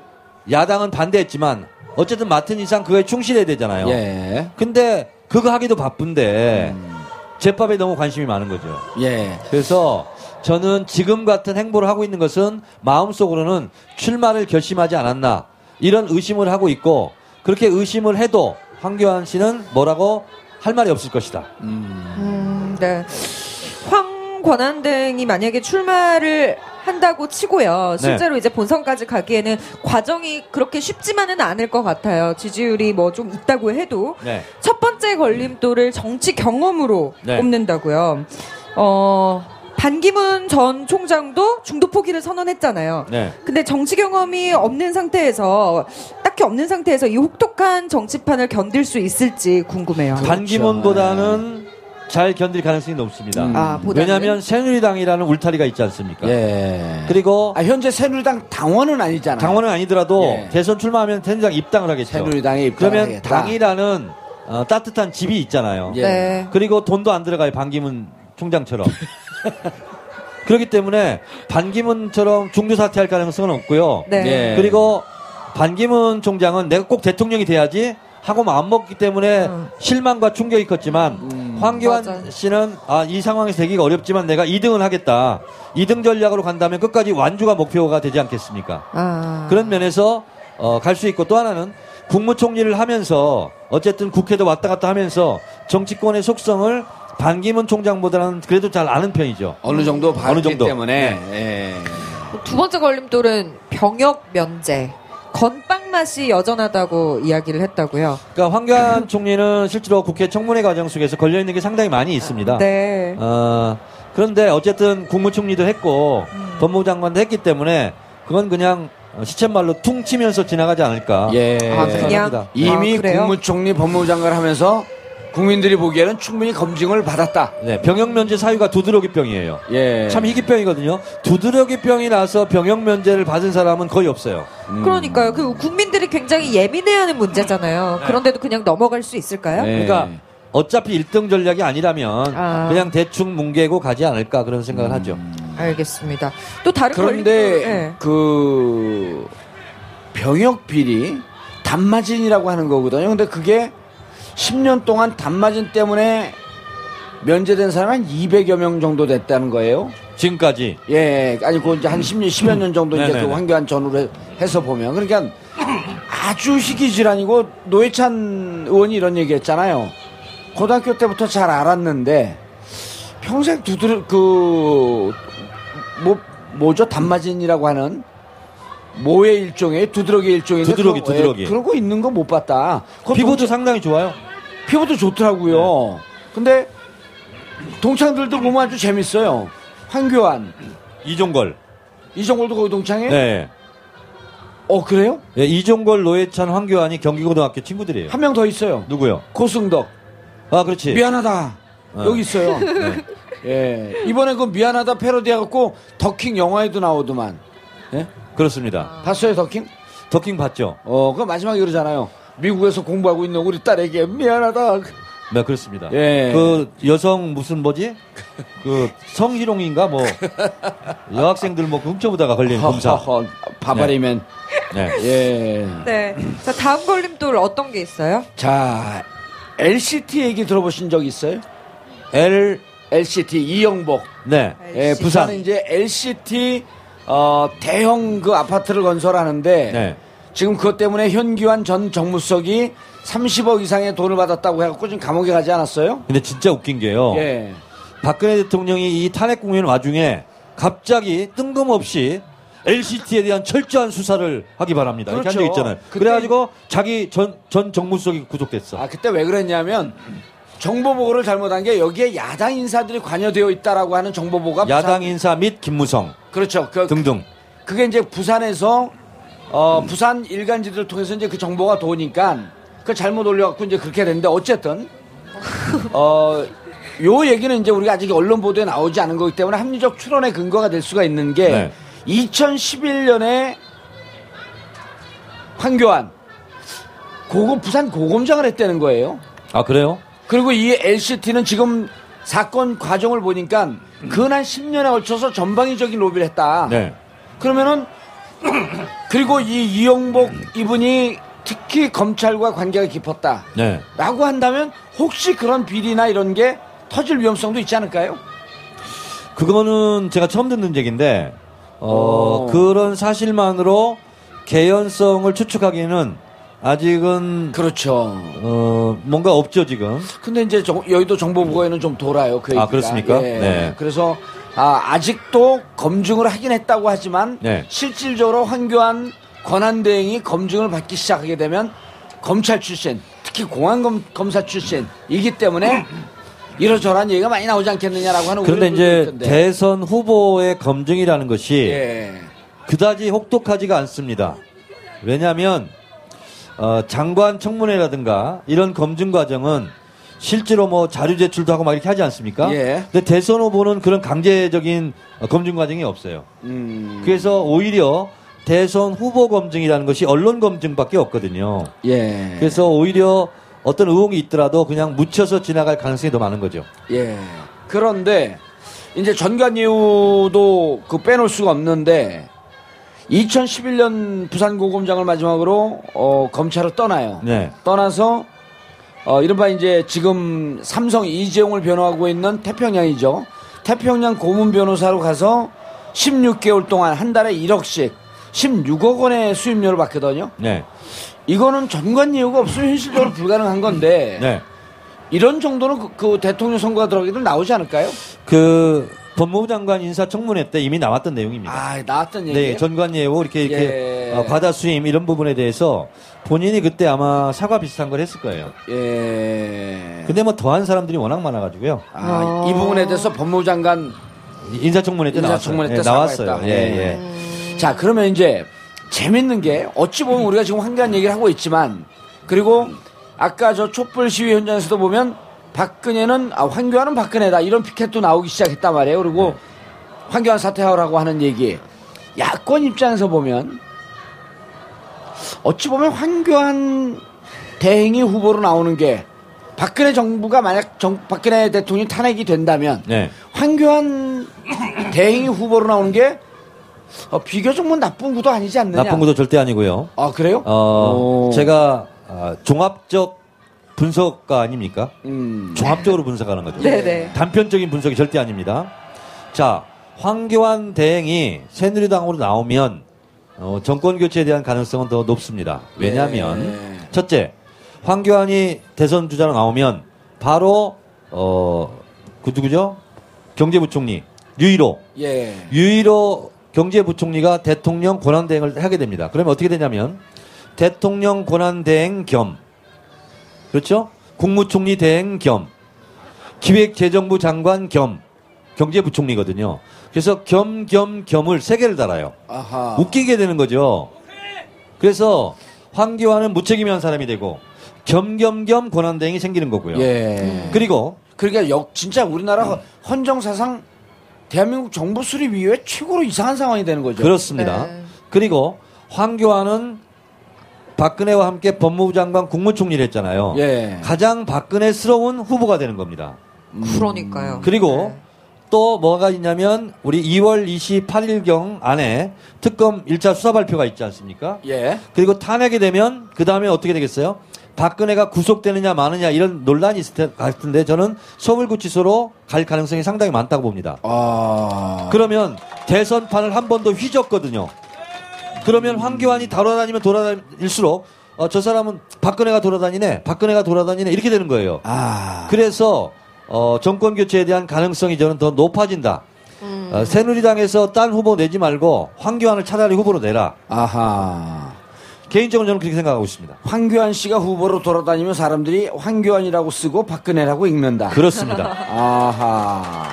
야당은 반대했지만 어쨌든 맡은 이상 그거에 충실해야 되잖아요. 예 근데 그거 하기도 바쁜데 재판에 너무 관심이 많은 거죠. 예. 그래서 저는 지금 같은 행보를 하고 있는 것은 마음속으로는 출마를 결심하지 않았나 이런 의심을 하고 있고 그렇게 의심을 해도 황교안 씨는 뭐라고 할 말이 없을 것이다. 음, 네. 황 권한대행이 만약에 출마를 한다고 치고요. 실제로 이제 본선까지 가기에는 과정이 그렇게 쉽지만은 않을 것 같아요. 지지율이 뭐 좀 있다고 해도 네. 첫 번째 걸림돌을 정치 경험으로 네. 꼽는다고요. 어, 반기문 전 총장도 중도 포기를 선언했잖아요. 네. 근데 정치 경험이 없는 상태에서 딱히 없는 상태에서 이 혹독한 정치판을 견딜 수 있을지 궁금해요. 반기문보다는 잘 견딜 가능성이 높습니다. 음. 아? 왜냐하면 새누리당이라는 울타리가 있지 않습니까? 예. 그리고 아, 현재 새누리당 당원은 아니잖아요. 당원은 아니더라도 예. 대선 출마하면 새누리당 입당을 하겠죠. 새누리당에 입당을 그러면 하겠다. 당이라는 어, 따뜻한 집이 있잖아요. 예. 네. 그리고 돈도 안 들어가요. 반기문 총장처럼. 그렇기 때문에 반기문처럼 중도 사퇴할 가능성은 없고요. 네. 예. 그리고 반기문 총장은 내가 꼭 대통령이 돼야지 하고 마음 먹기 때문에 음. 실망과 충격이 컸지만 황교안 맞아요. 씨는 아, 이 상황에서 되기가 어렵지만 내가 2등을 하겠다. 2등 전략으로 간다면 끝까지 완주가 목표가 되지 않겠습니까? 아. 그런 면에서 어, 갈 수 있고 또 하나는 국무총리를 하면서 어쨌든 국회도 왔다 갔다 하면서 정치권의 속성을 반기문 총장보다는 그래도 잘 아는 편이죠. 어느 정도 봤기 정도. 때문에 예. 두 번째 걸림돌은 병역 면제. 건빵 맛이 여전하다고 이야기를 했다고요. 그러니까 황교안 총리는 실제로 국회 청문회 과정 속에서 걸려 있는 게 상당히 많이 있습니다. 네. 어, 그런데 어쨌든 국무총리도 했고 법무부 장관도 했기 때문에 그건 그냥 어, 시쳇말로 퉁 치면서 지나가지 않을까. 예. 아, 생각합니다. 그냥? 이미 아? 국무총리 법무부 장관을 하면서 국민들이 보기에는 충분히 검증을 받았다. 네, 병역 면제 사유가 두드러기 병이에요. 예. 참 희귀병이거든요. 두드러기 병이 나서 병역 면제를 받은 사람은 거의 없어요. 그러니까요. 그 국민들이 굉장히 예민해하는 문제잖아요. 그런데도 그냥 넘어갈 수 있을까요? 네. 그러니까 어차피 1등 전략이 아니라면 아. 그냥 대충 뭉개고 가지 않을까 그런 생각을 하죠. 알겠습니다. 또 다른 그런데 걸림돌, 예. 그 병역 비리 단마진이라고 하는 거거든요. 근데 그게 10년 동안 단마진 때문에 면제된 사람이 한 200여 명 정도 됐다는 거예요. 지금까지 예, 아니 그 이제 한 10년, 10여 년 정도 이제 네네네. 그 황교안 전후로 해서 보면 그러니까 아주 희귀 질환이고 노회찬 의원이 이런 얘기 했잖아요. 고등학교 때부터 잘 알았는데 평생 두드려 그 뭐 뭐죠 단마진이라고 하는 모의 일종의 두드러기 일종의 두드러기, 두드러기. 그런 거 있는 거 못 봤다. 피부도 상당히 좋아요. 피부도 좋더라고요. 근데 동창들도 보면 아주 재밌어요. 황교안, 이종걸. 이정골도 거기 동창해? 네. 어 그래요? 예, 이종걸, 노회찬, 황교안이 경기고등학교 친구들이에요. 한 명 더 있어요. 누구요? 고승덕. 아, 그렇지. 미안하다. 어. 여기 있어요. 네. 예. 이번에 그 미안하다 패러디 해갖고 더킹 영화에도 나오더만. 예? 그렇습니다. 봤어요, 더킹? 더킹 봤죠? 어, 그 마지막에 그러잖아요. 미국에서 공부하고 있는 우리 딸에게 미안하다. 네, 그렇습니다. 예. 그 여성 무슨 뭐지? 그 성희롱인가 뭐 여학생들 뭐 훔쳐보다가 걸린 검사. 바바리맨. 네. 예. 네. 자, 다음 걸림돌 어떤 게 있어요? 자, LCT 얘기 들어보신 적 있어요? L LCT 이영복. 네. 예, 부산에 이제 LCT 어, 대형 그 아파트를 건설하는데 네. 지금 그것 때문에 현기환 전 정무석이 30억 이상의 돈을 받았다고 해갖고 지금 감옥에 가지 않았어요? 근데 진짜 웃긴 게요. 예. 박근혜 대통령이 이 탄핵 공연 와중에 갑자기 뜬금없이 LCT에 대한 철저한 수사를 하기 바랍니다. 이렇게 한적 그렇죠. 있잖아요. 그때- 그래가지고 자기 전, 전 정무수석이 구속됐어. 아 그때 왜 그랬냐면 정보 보고를 잘못한 게 여기에 야당 인사들이 관여되어 있다라고 하는 정보 보고가 야당 부산- 인사 및 김무성 그렇죠. 그, 등등. 그게 이제 부산에서 어, 부산 일간지들을 통해서 이제 그 정보가 도니까 그 잘못 올려갖고 이제 그렇게 됐는데 어쨌든 어, 요 얘기는 이제 우리가 아직 언론 보도에 나오지 않은 거기 때문에 합리적 추론의 근거가 될 수가 있는 게 네. 2011년에 황교안 고검 부산 고검장을 했다는 거예요. 아 그래요? 그리고 이 LCT는 지금 사건 과정을 보니까 근한 10년에 걸쳐서 전방위적인 로비를 했다. 네. 그러면은 그리고 이 이영복 이분이 특히 검찰과 관계가 깊었다. 네. 라고 한다면 혹시 그런 비리나 이런 게 터질 위험성도 있지 않을까요? 그거는 제가 처음 듣는 얘기인데 어, 어. 그런 사실만으로 개연성을 추측하기에는 아직은 그렇죠. 어, 뭔가 없죠 지금. 근데 이제 정- 여의도 정보부고에는 좀 돌아요. 그 아, 얘기가. 그렇습니까? 예. 네. 그래서 아, 아직도 검증을 하긴 했다고 하지만 네. 실질적으로 황교안 권한 대행이 검증을 받기 시작하게 되면 검찰 출신, 특히 공안 검사 출신이기 때문에 이러저러한 얘기가 많이 나오지 않겠느냐라고 하는 그런데 이제 있던데. 대선 후보의 검증이라는 것이 예. 그다지 혹독하지가 않습니다. 왜냐하면 어, 장관 청문회라든가 이런 검증 과정은 실제로 뭐 자료 제출도 하고 막 이렇게 하지 않습니까? 예. 근데 대선 후보는 그런 강제적인 어, 검증 과정이 없어요. 음, 그래서 오히려 대선 후보 검증이라는 것이 언론 검증밖에 없거든요. 예. 그래서 오히려 어떤 의혹이 있더라도 그냥 묻혀서 지나갈 가능성이 더 많은 거죠. 예. 그런데 이제 전관예우도 그 빼놓을 수가 없는데 2011년 부산 고검장을 마지막으로 어, 검찰을 떠나요. 네. 떠나서 어, 이른바 이제 지금 삼성 이재용을 변호하고 있는 태평양이죠. 태평양 고문 변호사로 가서 16개월 동안 한 달에 1억씩 16억 원의 수임료를 받거든요. 네. 이거는 전관예우가 없으면 현실적으로 불가능한 건데 네. 이런 정도는 그, 그 대통령 선거가 들어가기도 나오지 않을까요? 그 법무부 장관 인사청문회 때 이미 나왔던 내용입니다. 아, 나왔던 얘기. 네, 전관예우 이렇게 이렇게 예. 어, 과다 수임 이런 부분에 대해서 본인이 그때 아마 사과 비슷한 걸 했을 거예요. 예. 근데 뭐 더한 사람들이 워낙 많아가지고요. 아, 이 부분에 대해서 법무부 장관 인사청문회 때 인사청문회 때 나왔어요. 사과했다. 네, 나왔어요. 예, 예. 예. 자, 그러면 이제 재밌는 게 어찌 보면 우리가 지금 황교안 얘기를 하고 있지만 그리고 아까 저 촛불 시위 현장에서도 보면 박근혜는 아, 황교안은 박근혜다 이런 피켓도 나오기 시작했단 말이에요. 그리고 황교안 사퇴하라고 하는 얘기. 야권 입장에서 보면 어찌 보면 황교안 대행이 후보로 나오는 게 박근혜 정부가 만약 정, 박근혜 대통령이 탄핵이 된다면 네. 황교안 대행이 후보로 나오는 게 어, 비교적 뭐 나쁜 구도 아니지 않느냐. 나쁜 것도 절대 아니고요. 아 그래요? 어, 오. 제가 아, 종합적 분석가 아닙니까? 음. 종합적으로 분석하는 거죠. 네네. 단편적인 분석이 절대 아닙니다. 자, 황교안 대행이 새누리당으로 나오면 어, 정권 교체에 대한 가능성은 더 높습니다. 왜냐하면 예. 첫째 황교안이 대선 주자로 나오면 바로 어 그 누구죠? 경제부총리 류일호 예. 유일호 경제부총리가 대통령 권한대행을 하게 됩니다. 그러면 어떻게 되냐면 대통령 권한대행 겸 그렇죠? 국무총리 대행 겸 기획재정부 장관 겸 경제부총리거든요. 그래서 겸 겸 겸을 세 개를 달아요. 아하. 웃기게 되는 거죠. 그래서 황교안은 무책임한 사람이 되고 겸겸겸 권한대행이 생기는 거고요. 예. 그리고 그러니까 역 진짜 우리나라 헌정사상 대한민국 정부 수립 이후에 최고로 이상한 상황이 되는 거죠. 그렇습니다. 네. 그리고 황교안은 박근혜와 함께 법무부 장관 국무총리를 했잖아요. 예. 가장 박근혜스러운 후보가 되는 겁니다. 그러니까요. 그리고 네. 또 뭐가 있냐면 우리 2월 28일경 안에 특검 1차 수사 발표가 있지 않습니까? 예. 그리고 탄핵이 되면 그 다음에 어떻게 되겠어요? 박근혜가 구속되느냐 마느냐 이런 논란이 있을 것 같은데 저는 서울구치소로 갈 가능성이 상당히 많다고 봅니다. 아. 그러면 대선판을 한 번 더 휘졌거든요. 그러면 황교안이 돌아다니면 돌아다닐수록 어, 저 사람은 박근혜가 돌아다니네, 박근혜가 돌아다니네 이렇게 되는 거예요. 아. 그래서 어, 정권 교체에 대한 가능성이 저는 더 높아진다. 어, 새누리당에서 딴 후보 내지 말고 황교안을 차라리 후보로 내라. 아하. 개인적으로 저는 그렇게 생각하고 있습니다. 황교안 씨가 후보로 돌아다니면 사람들이 황교안이라고 쓰고 박근혜라고 읽는다. 그렇습니다. 아하.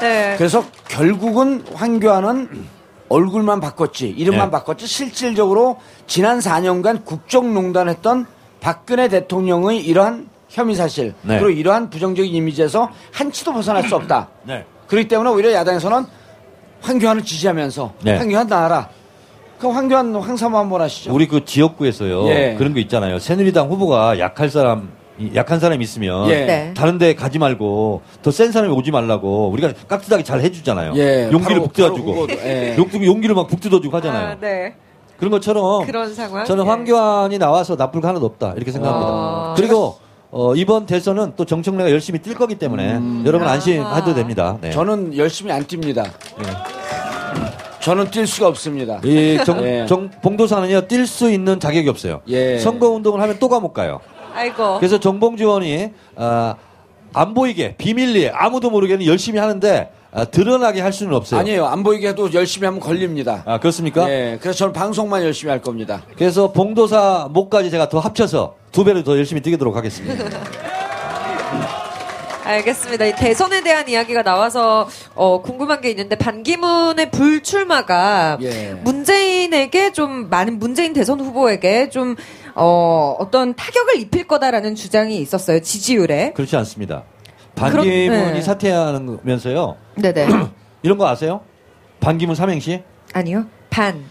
네. 그래서 결국은 황교안은 얼굴만 바꿨지, 이름만 네. 바꿨지, 실질적으로 지난 4년간 국정농단했던 박근혜 대통령의 이러한 혐의 사실, 네. 그리고 이러한 부정적인 이미지에서 한치도 벗어날 수 없다. 네. 그렇기 때문에 오히려 야당에서는 황교안을 지지하면서 네. 황교안 나와라. 그 황교안 황사모 한번 하시죠. 우리 그 지역구에서요. 예. 그런 거 있잖아요. 새누리당 후보가 약할 사람, 약한 사람이 있으면 예. 네. 다른 데 가지 말고 더 센 사람이 오지 말라고 우리가 깍듯하게 잘 해주잖아요. 예, 용기를 바로- 북돋아주고. 바로 예. 용기, 용기를 막 북돋아주고 하잖아요. 아, 네. 그런 것처럼 그런 상황. 저는 예. 황교안이 나와서 나쁠 거 하나도 없다 이렇게 생각합니다. 아. 그리고 어, 이번 대선은 또 정청래가 열심히 뛸 거기 때문에 여러분 아하. 안심해도 됩니다. 네. 저는 열심히 안 뜁니다. 저는 뛸 수가 없습니다. 이 정, 예. 정- 봉도 사는요 뛸 수 있는 자격이 없어요. 예. 선거 운동을 하면 또 감옥 가요. 아이고. 그래서 정봉주 의원이 아, 안 보이게 비밀리에 아무도 모르게는 열심히 하는데 아, 드러나게 할 수는 없어요. 아니에요. 안 보이게 해도 열심히 하면 걸립니다. 아 그렇습니까? 예, 그래서 저는 방송만 열심히 할 겁니다. 그래서 봉도사 목까지 제가 더 합쳐서 두 배로 더 열심히 뛰도록 하겠습니다. 알겠습니다. 이 대선에 대한 이야기가 나와서 어, 궁금한 게 있는데 반기문의 불출마가 예. 문재인에게 좀 많은 문재인 대선 후보에게 좀 어, 어떤 타격을 입힐 거다라는 주장이 있었어요. 지지율에. 그렇지 않습니다. 반기문이 그럼- 네. 사퇴하면서요. 네네. 이런 거 아세요? 반기문 삼행시? 아니요. 반.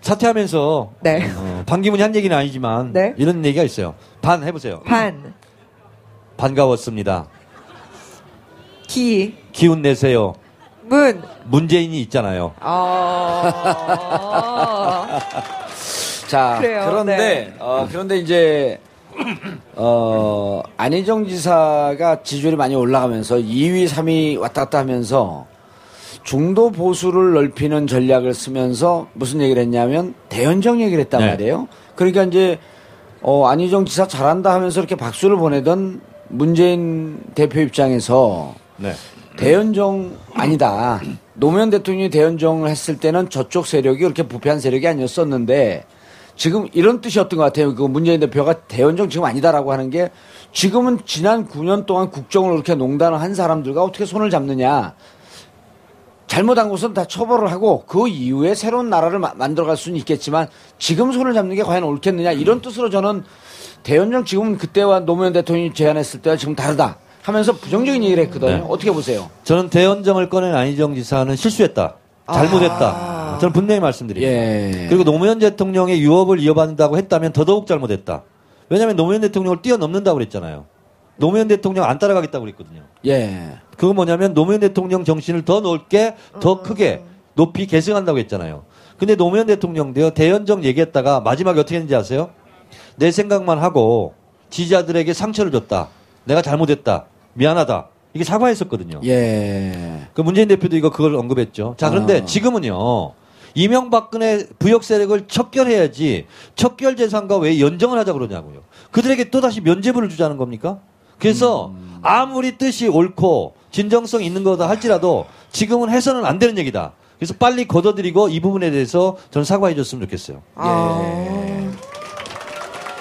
사퇴하면서 네. 어, 반기문이 한 얘기는 아니지만 네. 이런 얘기가 있어요. 반 해보세요. 반. 반가웠습니다. 기. 기운 내세요. 문. 문재인이 있잖아요. 어. 자, 그래요. 그런데 네. 어, 그런데 이제 어, 안희정 지사가 지지율이 많이 올라가면서 2위, 3위 왔다 갔다 하면서 중도 보수를 넓히는 전략을 쓰면서 무슨 얘기를 했냐면 대연정 얘기를 했단 네. 말이에요. 그러니까 이제 어, 안희정 지사 잘한다 하면서 이렇게 박수를 보내던 문재인 대표 입장에서 네. 대연정 아니다. 노무현 대통령이 대연정을 했을 때는 저쪽 세력이 그렇게 부패한 세력이 아니었었는데 지금 이런 뜻이었던 것 같아요. 그 문재인 대표가 대연정 지금 아니다라고 하는 게 지금은 지난 9년 동안 국정을 그렇게 농단을 한 사람들과 어떻게 손을 잡느냐. 잘못한 것은 다 처벌을 하고 그 이후에 새로운 나라를 마- 만들어갈 수는 있겠지만 지금 손을 잡는 게 과연 옳겠느냐 이런 뜻으로 저는 대연정 지금은 그때와 노무현 대통령이 제안했을 때와 지금 다르다 하면서 부정적인 얘기를 했거든요. 네. 어떻게 보세요? 저는 대연정을 꺼낸 안희정 지사는 실수했다. 잘못했다. 저는 분명히 말씀드립니다. 예. 그리고 노무현 대통령의 유업을 이어받는다고 했다면 더더욱 잘못했다. 왜냐하면 노무현 대통령을 뛰어넘는다고 그랬잖아요. 노무현 대통령 안 따라가겠다고 그랬거든요. 예. 그건 뭐냐면 노무현 대통령 정신을 더 넓게, 더 크게, 높이 계승한다고 했잖아요. 근데 노무현 대통령도요, 대연정 얘기했다가 마지막에 어떻게 했는지 아세요? 내 생각만 하고 지지자들에게 상처를 줬다. 내가 잘못했다. 미안하다. 이게 사과했었거든요. 예. 그 문재인 대표도 이거 그걸 언급했죠. 자, 그런데 아. 지금은요, 이명박근혜 부역 세력을 척결해야지 척결 재산과 왜 연정을 하자 그러냐고요. 그들에게 또다시 면죄부를 주자는 겁니까? 그래서 아무리 뜻이 옳고 진정성 있는 거다 할지라도 지금은 해서는 안 되는 얘기다. 그래서 빨리 걷어들이고 이 부분에 대해서 저는 사과해 줬으면 좋겠어요.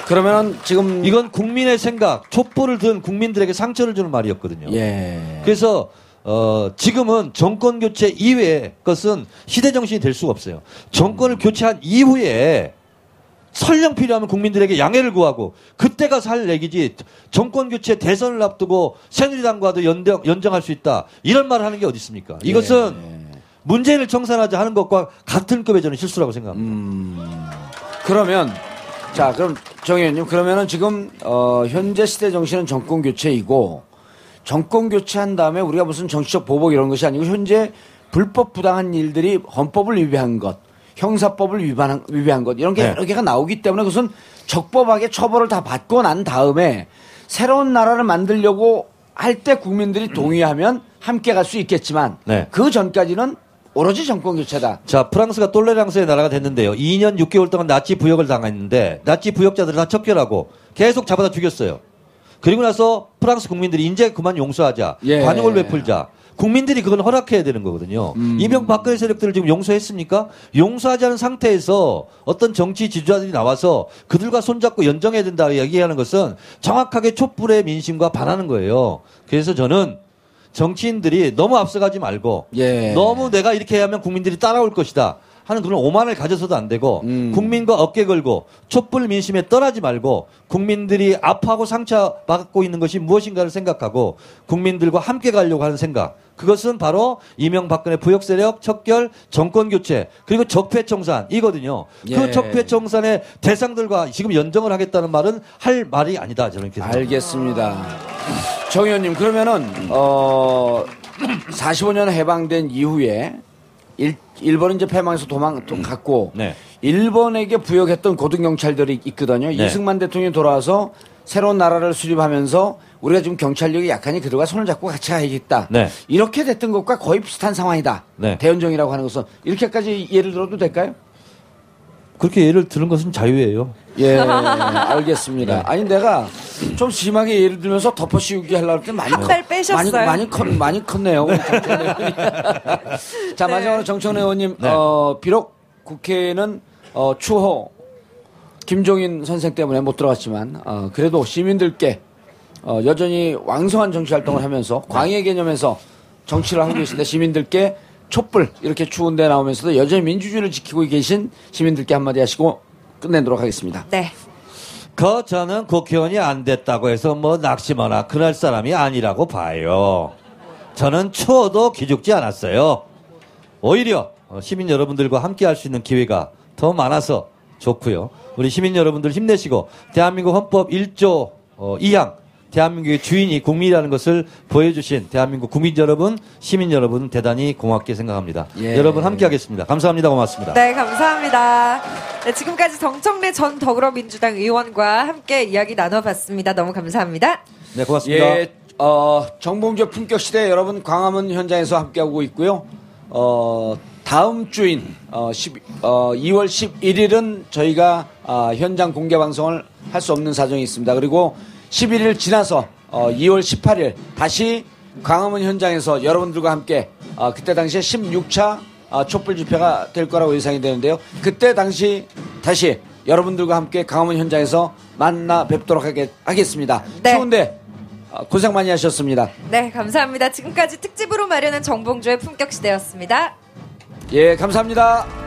그러면은 지금 이건 국민의 생각, 촛불을 든 국민들에게 상처를 주는 말이었거든요. 예. 그래서 어, 지금은 정권 교체 이외의 것은 시대 정신이 될 수가 없어요. 정권을 교체한 이후에 설령 필요하면 국민들에게 양해를 구하고 그때가 살 얘기지 정권 교체 대선을 앞두고 새누리당과도 연정, 연정할 수 있다 이런 말을 하는 게 어디 있습니까? 이것은 문재인을 청산하자 하는 것과 같은 급의 저는 실수라고 생각합니다. 그러면 자 그럼 정 의원님 그러면은 지금 어, 현재 시대 정신은 정권 교체이고 정권 교체한 다음에 우리가 무슨 정치적 보복 이런 것이 아니고 현재 불법 부당한 일들이 헌법을 위배한 것, 형사법을 위반한 위배한 것 이런 게 네. 여러 개가 나오기 때문에 그것은 적법하게 처벌을 다 받고 난 다음에 새로운 나라를 만들려고 할 때 국민들이 동의하면 함께 갈 수 있겠지만 네. 그 전까지는 오로지 정권 교체다. 자, 프랑스가 똘레랑스의 나라가 됐는데요. 2년 6개월 동안 나치 부역을 당했는데 나치 부역자들을 다 척결하고 계속 잡아다 죽였어요. 그리고 나서 프랑스 국민들이 이제 그만 용서하자. 예. 관용을 베풀자. 국민들이 그건 허락해야 되는 거거든요. 이명박근혜 세력들을 지금 용서했습니까? 용서하지 않은 상태에서 어떤 정치 지주자들이 나와서 그들과 손잡고 연정해야 된다 얘기하는 것은 정확하게 촛불의 민심과 반하는 거예요. 그래서 저는 정치인들이 너무 앞서가지 말고 예. 너무 내가 이렇게 하면 국민들이 따라올 것이다. 하는 그런 오만을 가져서도 안 되고 음. 국민과 어깨 걸고 촛불 민심에 떠나지 말고 국민들이 아파하고 상처받고 있는 것이 무엇인가를 생각하고 국민들과 함께 가려고 하는 생각 그것은 바로 이명박근혜 부역 세력 척결 정권 교체 그리고 적폐청산 이거든요. 예. 그 적폐청산의 대상들과 지금 연정을 하겠다는 말은 할 말이 아니다 저는 이렇게 생각합니다. 알겠습니다. 정 의원님 그러면은 어 45년 해방된 이후에 일, 일본은 이제 패망해서 도망 도, 갔고 네. 일본에게 부역했던 고등 경찰들이 있거든요. 네. 이승만 대통령이 돌아와서 새로운 나라를 수립하면서 우리가 지금 경찰력이 약하니 그들과 손을 잡고 같이 가야겠다. 네. 이렇게 됐던 것과 거의 비슷한 상황이다. 네. 대연정이라고 하는 것은 이렇게까지 예를 들어도 될까요? 그렇게 예를 드는 것은 자유예요. 예, 알겠습니다. 아니 내가 좀 심하게 예를 들면서 덮어씌우기 하려고 할때 많이 한 달 빼셨어요. 많이 많이 컸 많이 컸네요. 의원이. 자 마지막으로 정청래 의원님 네. 어, 비록 국회는 어, 추호 김종인 선생 때문에 못 들어갔지만 어, 그래도 시민들께 어, 여전히 왕성한 정치 활동을 하면서 광해 개념에서 정치를 하고 계신데 시민들께 촛불 이렇게 추운 데 나오면서도 여전히 민주주의를 지키고 계신 시민들께 한마디 하시고 끝내도록 하겠습니다. 네. 그 저는 국회의원이 안 됐다고 해서 뭐 낙심하나 그럴 사람이 아니라고 봐요. 저는 추워도 기죽지 않았어요. 오히려 어, 시민 여러분들과 함께 할 수 있는 기회가 더 많아서 좋고요. 우리 시민 여러분들 힘내시고 대한민국 헌법 1조 어, 2항 대한민국의 주인이 국민이라는 것을 보여주신 대한민국 국민 여러분, 시민 여러분 대단히 고맙게 생각합니다. 예. 여러분 함께 하겠습니다. 감사합니다. 고맙습니다. 네, 감사합니다. 네, 지금까지 정청래 전 더불어민주당 의원과 함께 이야기 나눠봤습니다. 너무 감사합니다. 네, 고맙습니다. 예, 어, 정봉주 품격 시대 여러분 광화문 현장에서 함께하고 있고요. 어, 다음 주인 어, 10, 어, 2월 11일은 저희가 아, 현장 공개 방송을 할 수 없는 사정이 있습니다. 그리고 11일 지나서 어, 2월 18일 다시 광화문 현장에서 여러분들과 함께 어, 그때 당시에 16차 어, 촛불 집회가 될 거라고 예상이 되는데요. 그때 당시 다시 여러분들과 함께 광화문 현장에서 만나 뵙도록 하겠, 하겠습니다. 네. 추운데 어, 고생 많이 하셨습니다. 네, 감사합니다. 지금까지 특집으로 마련한 정봉주의 품격 시대였습니다. 예, 감사합니다.